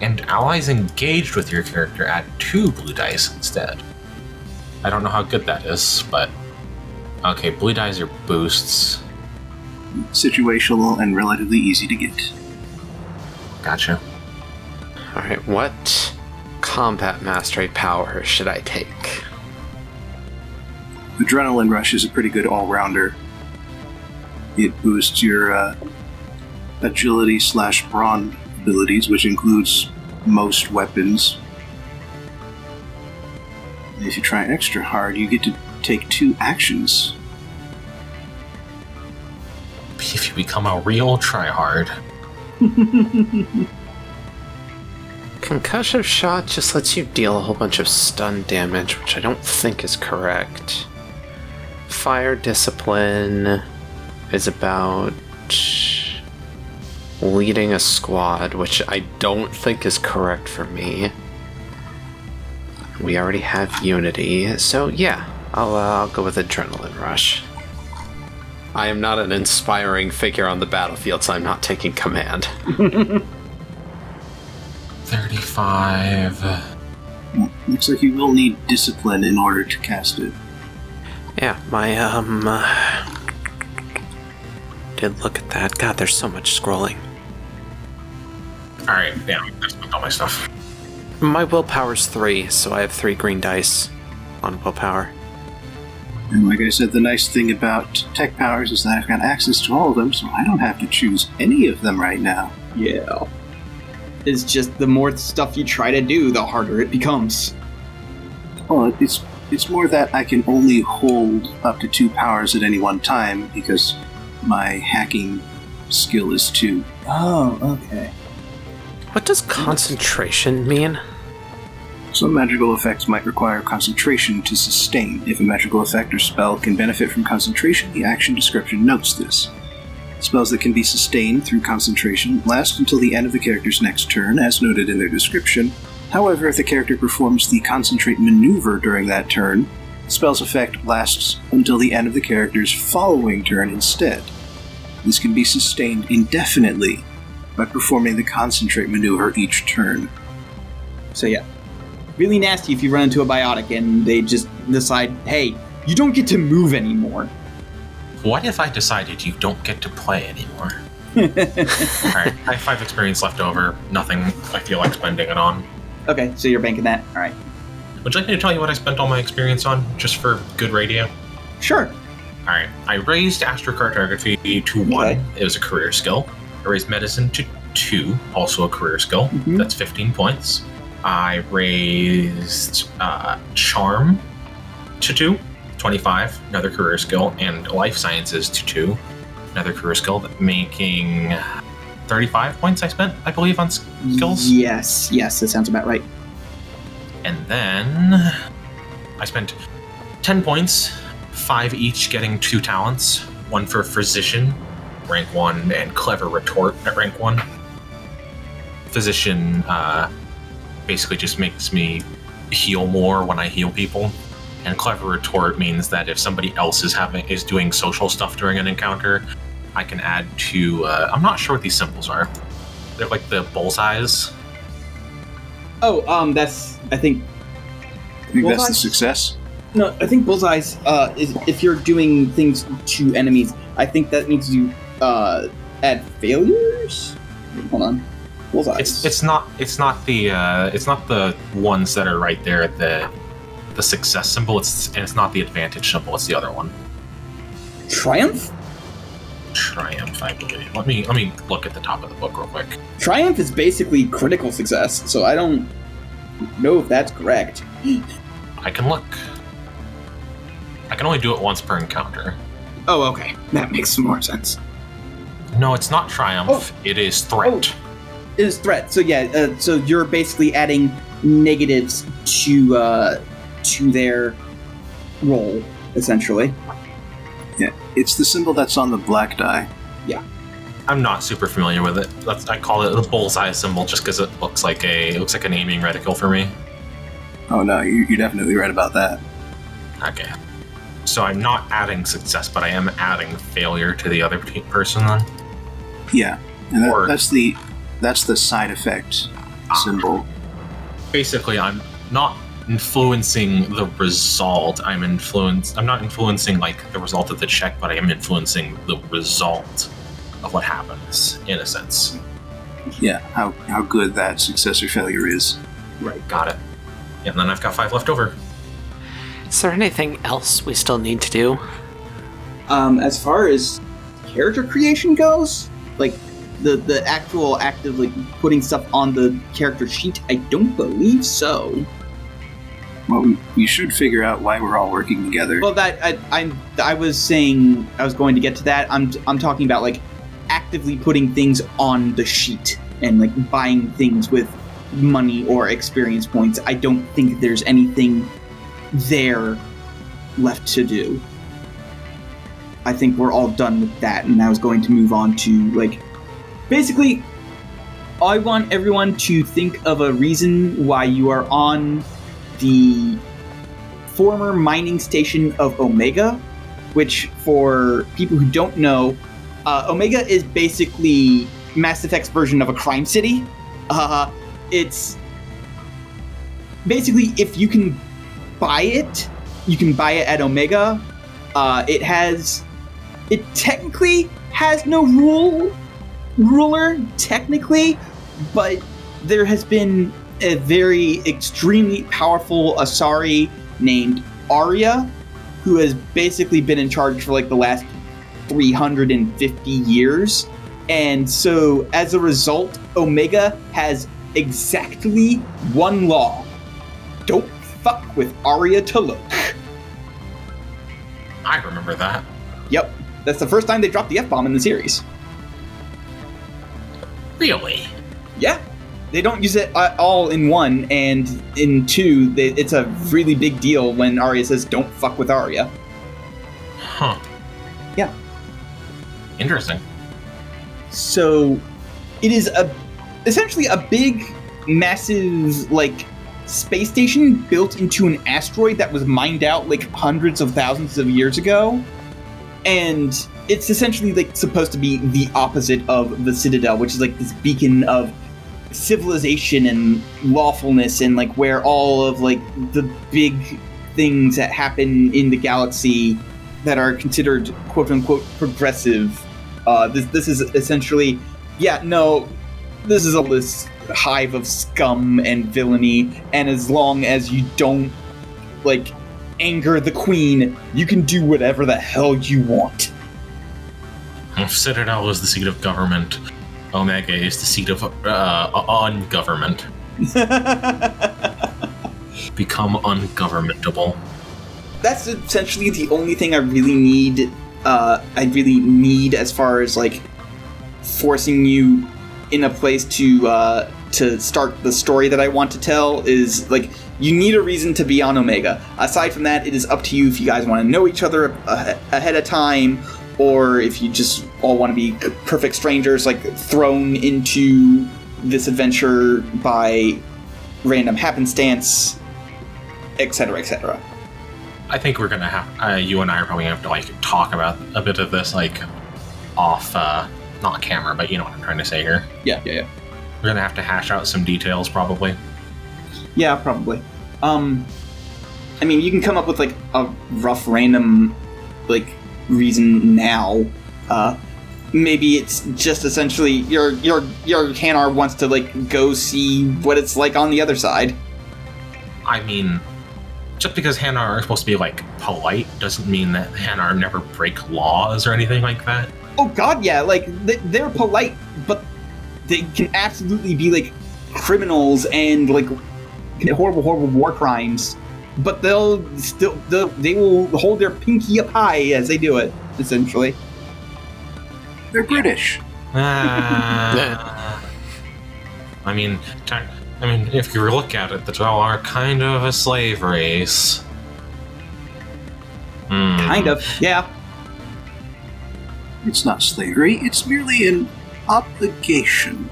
And allies engaged with your character add two blue dice instead. I don't know how good that is, but okay, blue dice are boosts. Situational and relatively easy to get. Gotcha. All right. What combat mastery power should I take? Adrenaline Rush is a pretty good all rounder. It boosts your uh, agility slash brawn abilities, which includes most weapons. And if you try extra hard, you get to take two actions. If you become a real tryhard, (laughs) Concussive shot just lets you deal a whole bunch of stun damage, which I don't think is correct. Fire discipline is about leading a squad, which I don't think is correct for me. We already have unity, so yeah, I'll, uh, I'll go with adrenaline rush. I am not an inspiring figure on the battlefield, so I'm not taking command. (laughs) 35. Looks like you will need discipline in order to cast it. Yeah, my um uh, did look at that. God, there's so much scrolling. Alright, yeah, I spent all my stuff. My willpower's three, so I have three green dice on willpower. And like I said, the nice thing about tech powers is that I've got access to all of them, so I don't have to choose any of them right now. Yeah. It's just the more stuff you try to do, the harder it becomes. Well, it's it's more that I can only hold up to two powers at any one time because my hacking skill is two. Oh, okay. What does concentration mean? Some magical effects might require concentration to sustain. If a magical effect or spell can benefit from concentration, the action description notes this. Spells that can be sustained through concentration last until the end of the character's next turn, as noted in their description. However, if the character performs the concentrate maneuver during that turn, the spell's effect lasts until the end of the character's following turn instead. This can be sustained indefinitely by performing the concentrate maneuver each turn. So yeah, really nasty if you run into a biotic and they just decide, hey, you don't get to move anymore. What if I decided you don't get to play anymore? (laughs) Alright, I have five experience left over. Nothing I feel like spending it on. Okay, so you're banking that. All right. Would you like me to tell you what I spent all my experience on, just for good radio? Sure. Alright, I raised astrocartography to one. Okay. It was a career skill. I raised medicine to two, also a career skill. Mhm. That's 15 points. I raised uh, charm to two, 25, another career skill, and life sciences to two, another career skill, making 35 points I spent, I believe, on skills. Yes, yes, that sounds about right. And then I spent 10 points, five each getting two talents one for physician, rank one, and clever retort at rank one. Physician uh, basically just makes me heal more when I heal people. And clever retort means that if somebody else is having is doing social stuff during an encounter, I can add to. Uh, I'm not sure what these symbols are. They're like the bullseyes. Oh, um, that's I think I think that's the success. no, I think bullseyes. Uh, is if you're doing things to enemies, I think that means you uh add failures. Hold on, bullseyes. It's it's not it's not the uh, it's not the ones that are right there at the the success symbol. It's and it's not the advantage symbol. It's the other one. triumph. triumph, I believe. Let me let me look at the top of the book real quick. Triumph is basically critical success, so I don't know if that's correct. (gasps) I can look. I can only do it once per encounter. Oh, okay. That makes more sense. No, it's not triumph. Oh. It is threat. It is threat. So yeah, uh, so you're basically adding negatives to uh, to their roll, essentially. Yeah, it's the symbol that's on the black die. Yeah. I'm not super familiar with it. That's, I call it the bullseye symbol just because it looks like a it looks like an aiming reticle for me. Oh no, you, you're definitely right about that. Okay. So I'm not adding success, but I am adding failure to the other person then. Yeah, and that, Or- that's the that's the side effect symbol. Basically, I'm not influencing the result. I'm influence. I'm not influencing like the result of the check, but I am influencing the result of what happens in a sense. Yeah, how how good that success or failure is. Right. Got it. And then I've got five left over. Is there anything else we still need to do? Um, as far as character creation goes, like the the actual act of like putting stuff on the character sheet, I don't believe so. Well, we, should figure out why we're all working together. Well, that I I'm I was saying I was going to get to that. I'm I'm talking about like actively putting things on the sheet and like buying things with money or experience points. I don't think there's anything there left to do. I think we're all done with that, and I was going to move on to like basically. I want everyone to think of a reason why you are on the former mining station of Omega, which, for people who don't know, uh, Omega is basically Mass Effect's version of a crime city. Uh, it's basically if you can buy it, you can buy it at Omega. Uh, it has, it technically has no rule ruler technically, but there has been a very extremely powerful Asari named Aria, who has basically been in charge for like the last 350 years. And so, as a result, Omega has exactly one law don't fuck with Aria T'Loak. I remember that. Yep, that's the first time they dropped the F bomb in the series. Really? Yeah. They don't use it all in one, and in two, they, it's a really big deal when Aria says, "Don't fuck with Aria." Huh. Yeah. Interesting. So, it is a essentially a big, massive like space station built into an asteroid that was mined out like hundreds of thousands of years ago, and it's essentially like supposed to be the opposite of the Citadel, which is like this beacon of civilization and lawfulness and like where all of like the big things that happen in the galaxy that are considered quote unquote progressive uh this this is essentially yeah no this is a list hive of scum and villainy and as long as you don't like anger the queen you can do whatever the hell you want. If Citadel is the seat of government, Omega is the seat of uh, ungovernment. (laughs) Become ungovernmentable. that's essentially the only thing I really need. Uh, I really need as far as like forcing you in a place to uh, to start the story that I want to tell is like you need a reason to be on Omega. Aside from that, it is up to you if you guys want to know each other a- ahead of time, or if you just all want to be perfect strangers, like thrown into this adventure by random happenstance, etc., etc. I think we're gonna have uh, you and I are probably gonna have to like talk about a bit of this like off, uh, not camera, but you know what I'm trying to say here. Yeah, yeah, yeah. We're gonna have to hash out some details probably. Yeah, probably. Um, I mean, you can come up with like a rough random like reason now. Uh, maybe it's just essentially your your your Hanar wants to like go see what it's like on the other side. I mean, just because Hanar are supposed to be like polite doesn't mean that Hanar never break laws or anything like that. Oh God, yeah. Like they, they're polite, but they can absolutely be like criminals and like horrible, horrible war crimes. But they'll still they'll, they will hold their pinky up high as they do it. Essentially, They're British. Ah. (laughs) I mean, t- I mean, if you look at it, the Drell are kind of a slave race. Hmm. kind of. Yeah, It's not slavery, it's merely an obligation.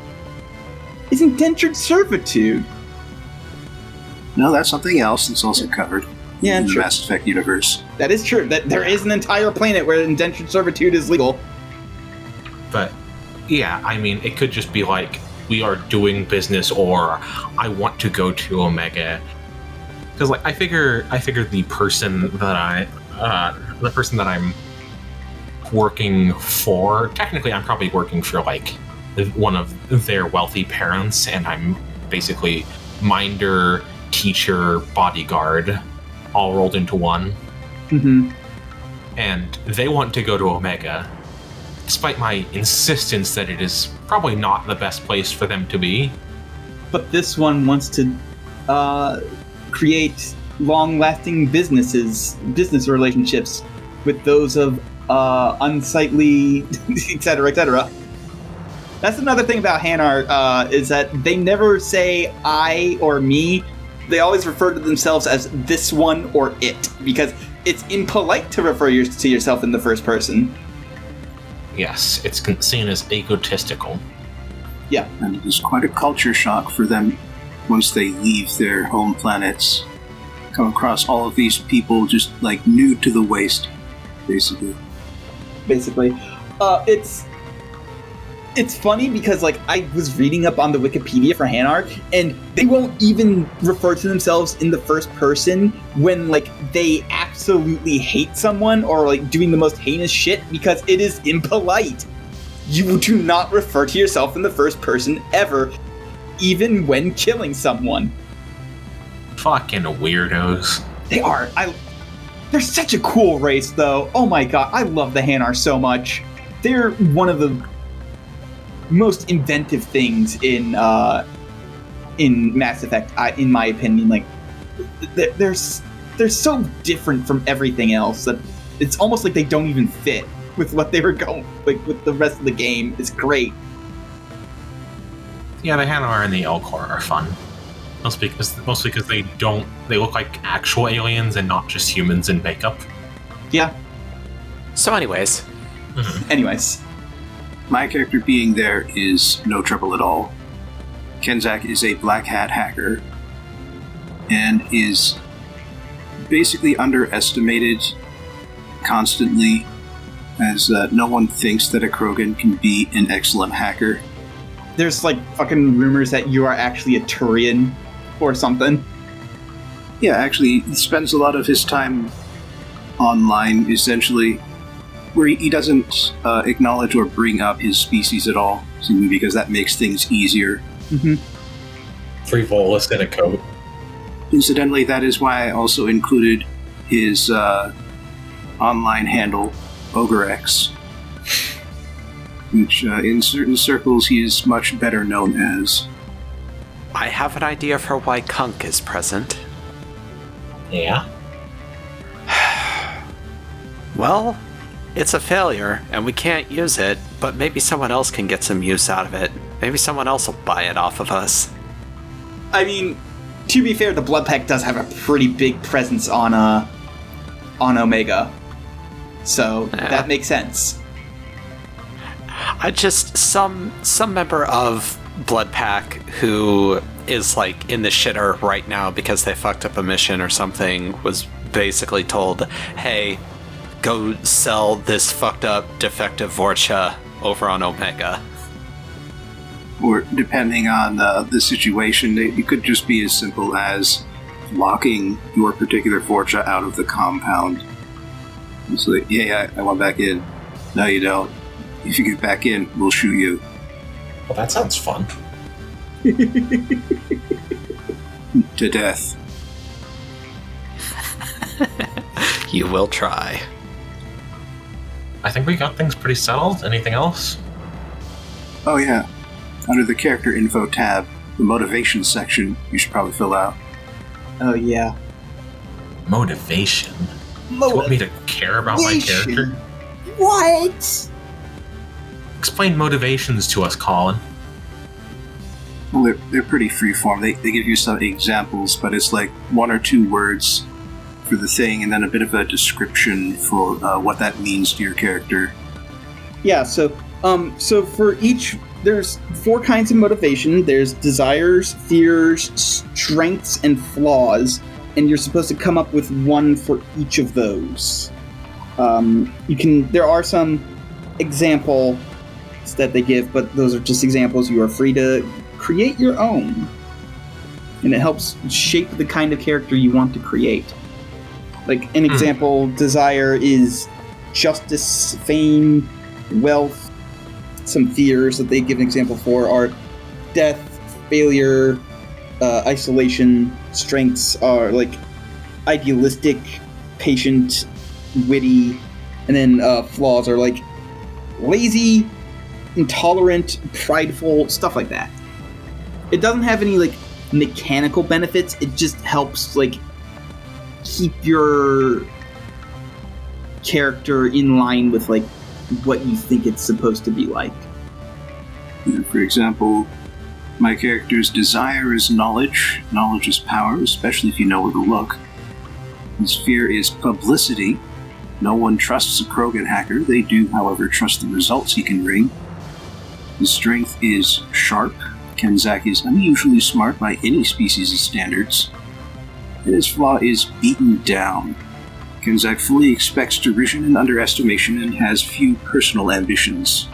it's indentured servitude. No, that's something else that's also covered Yeah, in the true. Mass Effect universe. That is true. That there is an entire planet where indentured servitude is legal. But yeah, I mean, it could just be like we are doing business, or I want to go to Omega. Because like I figure, I figure the person that I, uh, the person that I'm working for, technically, I'm probably working for like one of their wealthy parents, and I'm basically minder, teacher, bodyguard, all rolled into one Mm-hmm. and they want to go to Omega, despite my insistence that it is probably not the best place for them to be. But this one wants to uh, create long-lasting businesses, business relationships with those of uh, unsightly, (laughs) etc., etc. That's another thing about Hanar uh, is that they never say I or me. They always refer to themselves as this one or it because it's impolite to refer your, to yourself in the first person. Yes, it's seen as egotistical. Yeah. And it is quite a culture shock for them once they leave their home planets. Come across all of these people just like new to the waist, basically. basically. Uh, it's it's funny because like I was reading up on the Wikipedia for Hanar, and they won't even refer to themselves in the first person when like they absolutely hate someone or like doing the most heinous shit because it is impolite. You do not refer to yourself in the first person ever, even when killing someone. Fucking weirdos. They are. I. They're such a cool race, though. Oh my god, I love the Hanar so much. They're one of the most inventive things in uh, in Mass Effect, I, in my opinion. Like, they're, they're they're so different from everything else that it's almost like they don't even fit with what they were going like with the rest of the game. It's great. Yeah, the Hanar and the Elcor are fun. Mostly because mostly because they don't they look like actual aliens and not just humans in makeup. Yeah. So, anyways, Anyways, My character being there is no trouble at all. Kenzak is a black hat hacker and is basically underestimated constantly, as uh, no one thinks that a Krogan can be an excellent hacker. there's like fucking rumors that you are actually a Turian or something. Yeah, actually, he spends a lot of his time online, essentially, where he, he doesn't uh, acknowledge or bring up his species at all, simply because that makes things easier. Frivolous in a coat. Incidentally, that is why I also included his uh, online handle, OgreX, which uh, in certain circles he is much better known as. I have an idea for why Kunk is present. Yeah. (sighs) Well, it's a failure, and we can't use it, but maybe someone else can get some use out of it. Maybe someone else will buy it off of us. I mean, to be fair, the Blood Pack does have a pretty big presence on uh on Omega, so Yeah. that makes sense. I just some some member of Blood Pack who is like in the shitter right now because they fucked up a mission or something was basically told, "Hey, go sell this fucked up defective Vorcha over on Omega." Or, depending on uh, the situation, it, it could just be as simple as locking your particular Vorcha out of the compound. So, like, yeah, I, I want back in. No, you don't. If you get back in, we'll shoot you. Well, that sounds fun. (laughs) To death. (laughs) You will try. I think we got things pretty settled. Anything else? Oh, yeah. Under the character info tab, the motivation section you should probably fill out. Oh yeah. Motivation. You want me to care about my character? What? Explain motivations to us, Colin. Well, they're, they're pretty freeform. They, they give you some examples, but it's like one or two words for the thing and then a bit of a description for uh, what that means to your character. Yeah. So, um, so for each, there's four kinds of motivation. There's desires, fears, strengths, and flaws, and you're supposed to come up with one for each of those. Um, you can. There are some examples that they give, but those are just examples. You are free to create your own, and it helps shape the kind of character you want to create. Like an example, desire is justice, fame, wealth. Some fears that they give an example for are death, failure, uh, isolation. Strengths are like idealistic, patient, witty, and then uh, flaws are like lazy, intolerant, prideful, stuff like that. It doesn't have any like mechanical benefits. It just helps like keep your character in line with like what you think it's supposed to be like. For example, my character's desire is knowledge. Knowledge is power, especially if you know where to look. His fear is publicity. No one trusts a Krogan hacker. They do, however, trust the results he can bring. His strength is sharp. Kenzak is unusually smart by any species' standards. And his flaw is beaten down. Kenzak fully expects derision and underestimation and has few personal ambitions.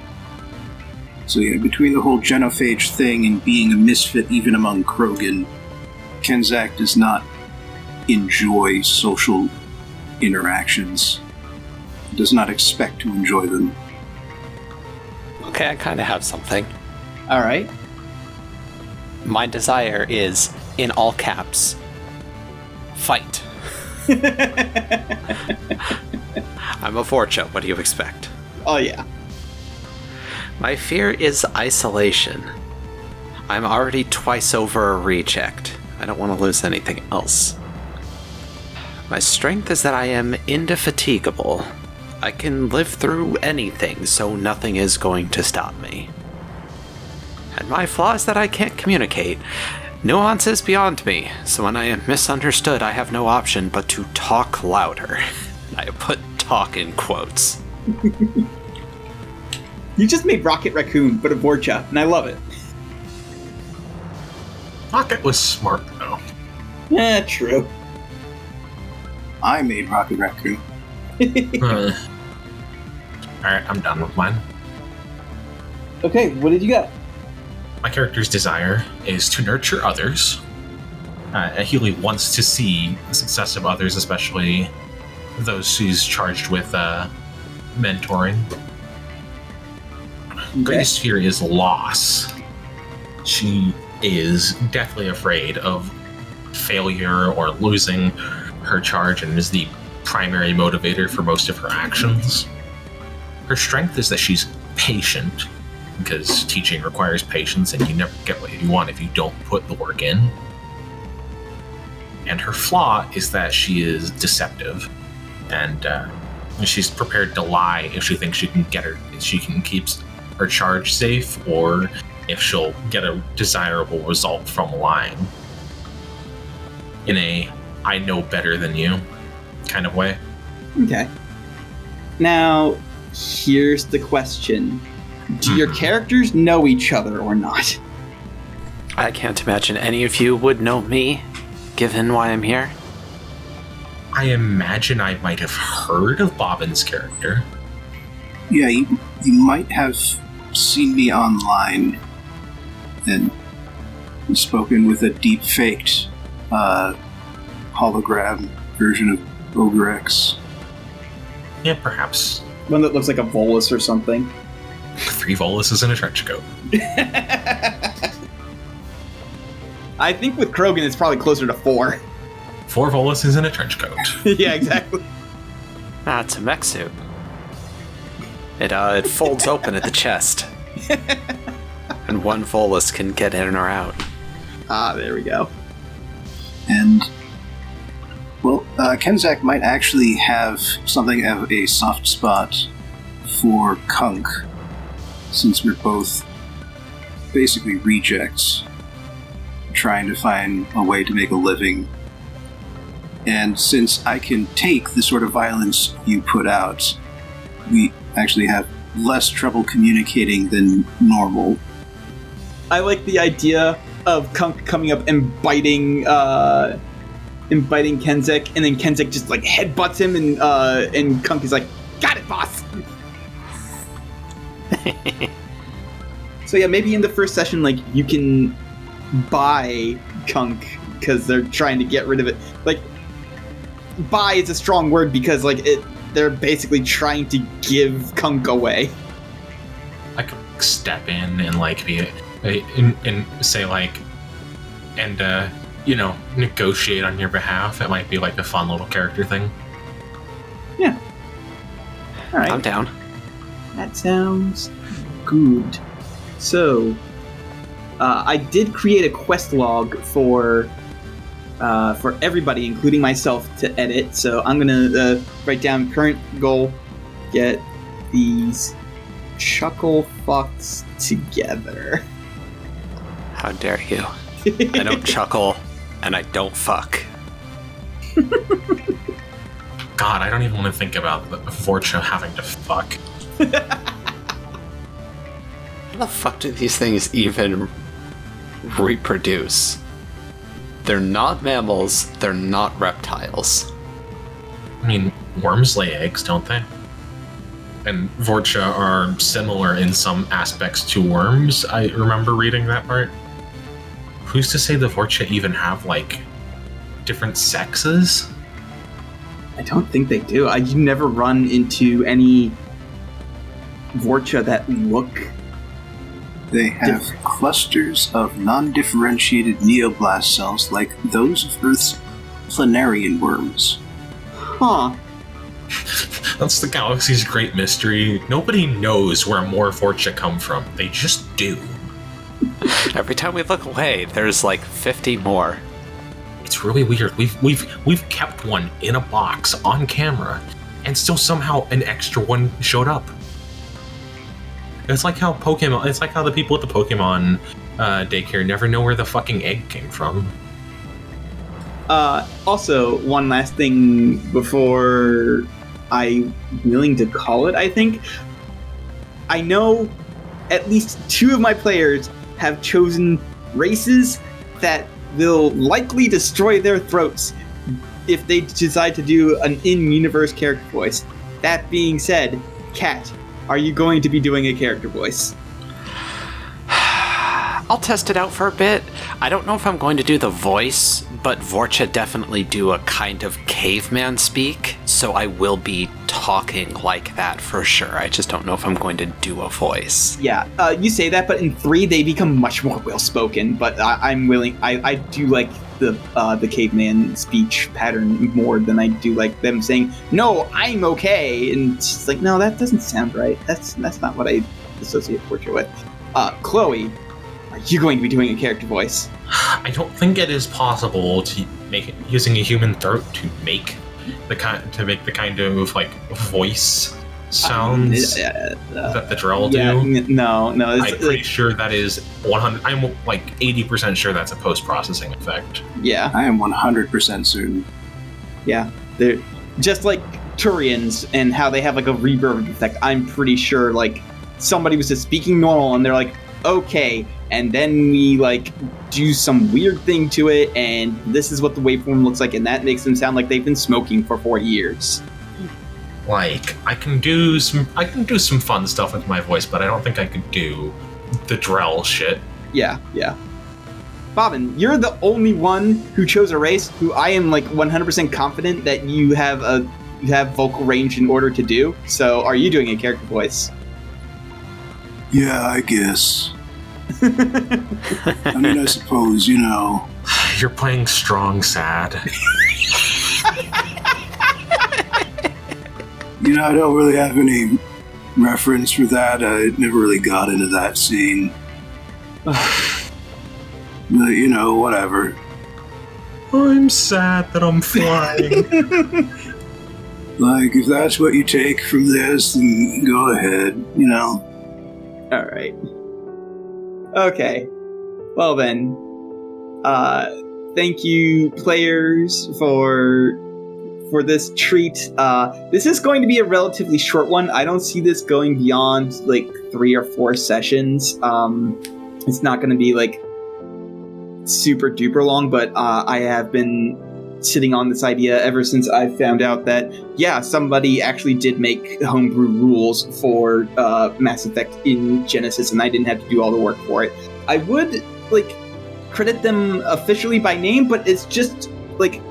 So yeah, between the whole genophage thing and being a misfit even among Krogan, Kenzak does not enjoy social interactions. Does not expect to enjoy them. Okay, I kind of have something. All right. My desire is, in all caps, fight. (laughs) I'm a Vorcha. What do you expect? Oh yeah. My fear is isolation. I'm already twice over rechecked. I don't want to lose anything else. My strength is that I am indefatigable. I can live through anything, so nothing is going to stop me. And my flaw is that I can't communicate. Nuance is beyond me, so when I am misunderstood, I have no option but to talk louder. (laughs) I put talk in quotes. (laughs) You just made Rocket Raccoon, but a Vorcha, and I love it. Rocket was smart though. Yeah, true. I made Rocket Raccoon. (laughs) Alright, I'm done with mine. Okay, what did you got? My character's desire is to nurture others. Uh, Healy wants to see the success of others, especially those she's charged with uh, mentoring. Greatest fear is loss. She is deathly afraid of failure or losing her charge and is the primary motivator for most of her actions. Her strength is that she's patient, because teaching requires patience and you never get what you want if you don't put the work in. And her flaw is that she is deceptive and uh, she's prepared to lie if she thinks she can get her she can keep her charge safe or if she'll get a desirable result from lying in a i know better than you kind of way Okay. Now, here's the question Do your Mhm. characters know each other or not? I can't imagine any of you would know me, given why I'm here. i imagine i might have heard of bobbin's character Yeah, you, you might have seen me online and spoken with a deep faked uh, hologram version of Ogrex. yeah perhaps One that looks like a Volus or something. Three voluses in a trench coat I think with Krogan, it's probably closer to four. four voluses in a trench coat (laughs) yeah, exactly. Ah, it's a mech suit. It uh, it folds open at the chest, (laughs) and one Volus can get in or out. Ah, there we go. And, well, uh, Kenzak might actually have something of a soft spot for Kunk, since we're both basically rejects trying to find a way to make a living. And since I can take the sort of violence you put out, we actually have less trouble communicating than normal. I like the idea of Kunk coming up and biting, uh, and biting Kenzak, and then Kenzak just like headbutts him, and uh, and Kunk is like, "Got it, boss." (laughs) so yeah, maybe in the first session, like you can buy Kunk because they're trying to get rid of it. Like, buy is a strong word because like it, they're basically trying to give Kunk away. I could step in and like be and, and say like and uh you know negotiate on your behalf. It might be like a fun little character thing. Yeah. All right. I'm down. That sounds good. So, uh, I did create a quest log for uh, for everybody, including myself, to edit. So I'm gonna uh, write down current goal, get these chuckle fucks together. How dare you? I don't (laughs) chuckle, and I don't fuck. (laughs) God, I don't even want to think about the fortune of having to fuck. How the fuck do these things even reproduce? They're not mammals, they're not reptiles. I mean, worms lay eggs, don't they? And Vorcha are similar in some aspects to worms. I remember reading that part. Who's to say the Vorcha even have like different sexes? I don't think they do. I you never run into any Vorcha that look. They have clusters of non differentiated neoblast cells like those of Earth's planarian worms. Huh. (laughs) That's the galaxy's great mystery. Nobody knows where more Vorcha come from. They just do. (laughs) Every time we look away, there's like 50 more. It's really weird. We've we've we've kept one in a box on camera, and still somehow an extra one showed up. It's like how Pokemon. It's like how the people at the Pokemon uh, daycare never know where the fucking egg came from. Uh, also, one last thing before I'm willing to call it, I think. I know at least two of my players have chosen races that will likely destroy their throats if they decide to do an in universe character voice. That being said, Kat, are you going to be doing a character voice? (sighs) I'll test it out for a bit. I don't know if I'm going to do the voice, but Vorcha definitely do a kind of caveman speak, so I will be talking like that for sure. I just don't know if I'm going to do a voice. Yeah, uh, you say that, but in three they become much more well spoken. But I, I'm willing. I, I do like the uh, the caveman speech pattern more than I do like them saying, "No, I'm okay," and it's like, no, that doesn't sound right. That's that's not what I associate Vorcha with. Uh, Chloe, are you going to be doing a character voice? I don't think it is possible to make it using a human throat to make the kind to make the kind of like voice sounds Uh, uh, that the Drell yeah, do. n- no, no. It's, I'm pretty like, sure that is 100. I'm like 80% sure that's a post processing effect. yeah, I am 100% certain. yeah. They're just like Turians and how they have like a reverb effect. I'm pretty sure like somebody was just speaking normal and they're like, okay, and then we like do some weird thing to it, and this is what the waveform looks like, and that makes them sound like they've been smoking for 40 years. Like I can do some I can do some fun stuff with my voice, but I don't think I could do the Drell shit. Yeah, yeah. Bobbin, you're the only one who chose a race who I am like 100% confident that you have a you have vocal range in order to do. So, are you doing a character voice? Yeah, I guess. (laughs) I mean, I suppose, you know. You're playing strong sad. (laughs) You know, I don't really have any reference for that. I never really got into that scene. (sighs) but, you know, whatever. I'm sad that I'm flying. (laughs) Like, if that's what you take from this, then go ahead, you know. All right. Okay. Well then, uh, thank you, players, for for this treat. Uh, this is going to be a relatively short one. I don't see this going beyond like three or four sessions. Um, it's not going to be like super duper long, but uh, I have been sitting on this idea ever since I found out that yeah, somebody actually did make homebrew rules for uh, Mass Effect in Genesys, and I didn't have to do all the work for it. I would like credit them officially by name, but it's just like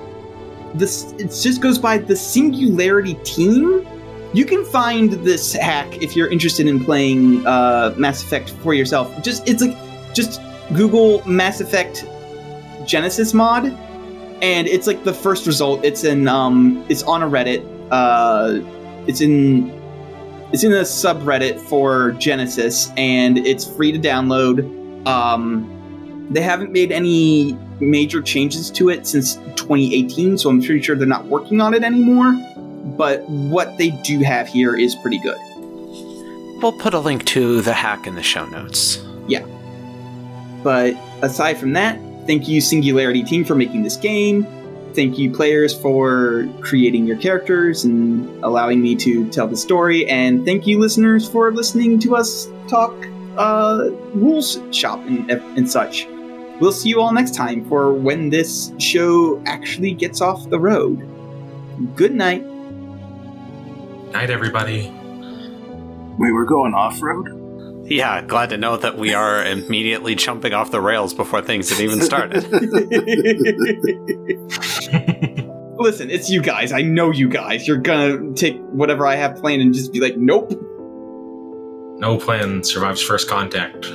this. It just goes by the Singularity team. You can find this hack if you're interested in playing uh, Mass Effect for yourself. Just it's like just Google Mass Effect Genesys mod, and it's like the first result. It's in um, it's on a Reddit. Uh, it's in it's in a subreddit for Genesys, and it's free to download. Um, they haven't made any major changes to it since 2018, so I'm pretty sure they're not working on it anymore. But what they do have here is pretty good. We'll put a link to the hack in the show notes. Yeah. But aside from that, thank you, Singularity Team, for making this game. Thank you, players, for creating your characters and allowing me to tell the story. And thank you, listeners, for listening to us talk uh, rules shop and, and such. We'll see you all next time for when this show actually gets off the road. Good night. Night, everybody. We were going off road? Yeah, glad to know that we are immediately jumping off the rails before things have even started. (laughs) (laughs) Listen, it's you guys. I know you guys. You're gonna take whatever I have planned and just be like, nope. No plan survives first contact.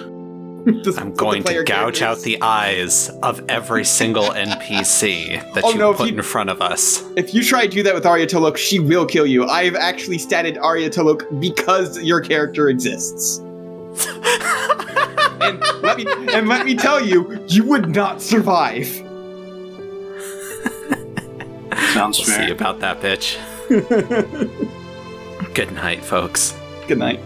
(laughs) Just I'm going to gouge out the eyes of every single NPC that Oh, you no, if put you- in front of us. If you try to do that with Aria T'Loak, she will kill you. I've actually statted Aria T'Loak because your character exists. (laughs) and let me and let me tell you, you would not survive. Sounds We'll see about that, bitch. (laughs) Good night, folks. Good night.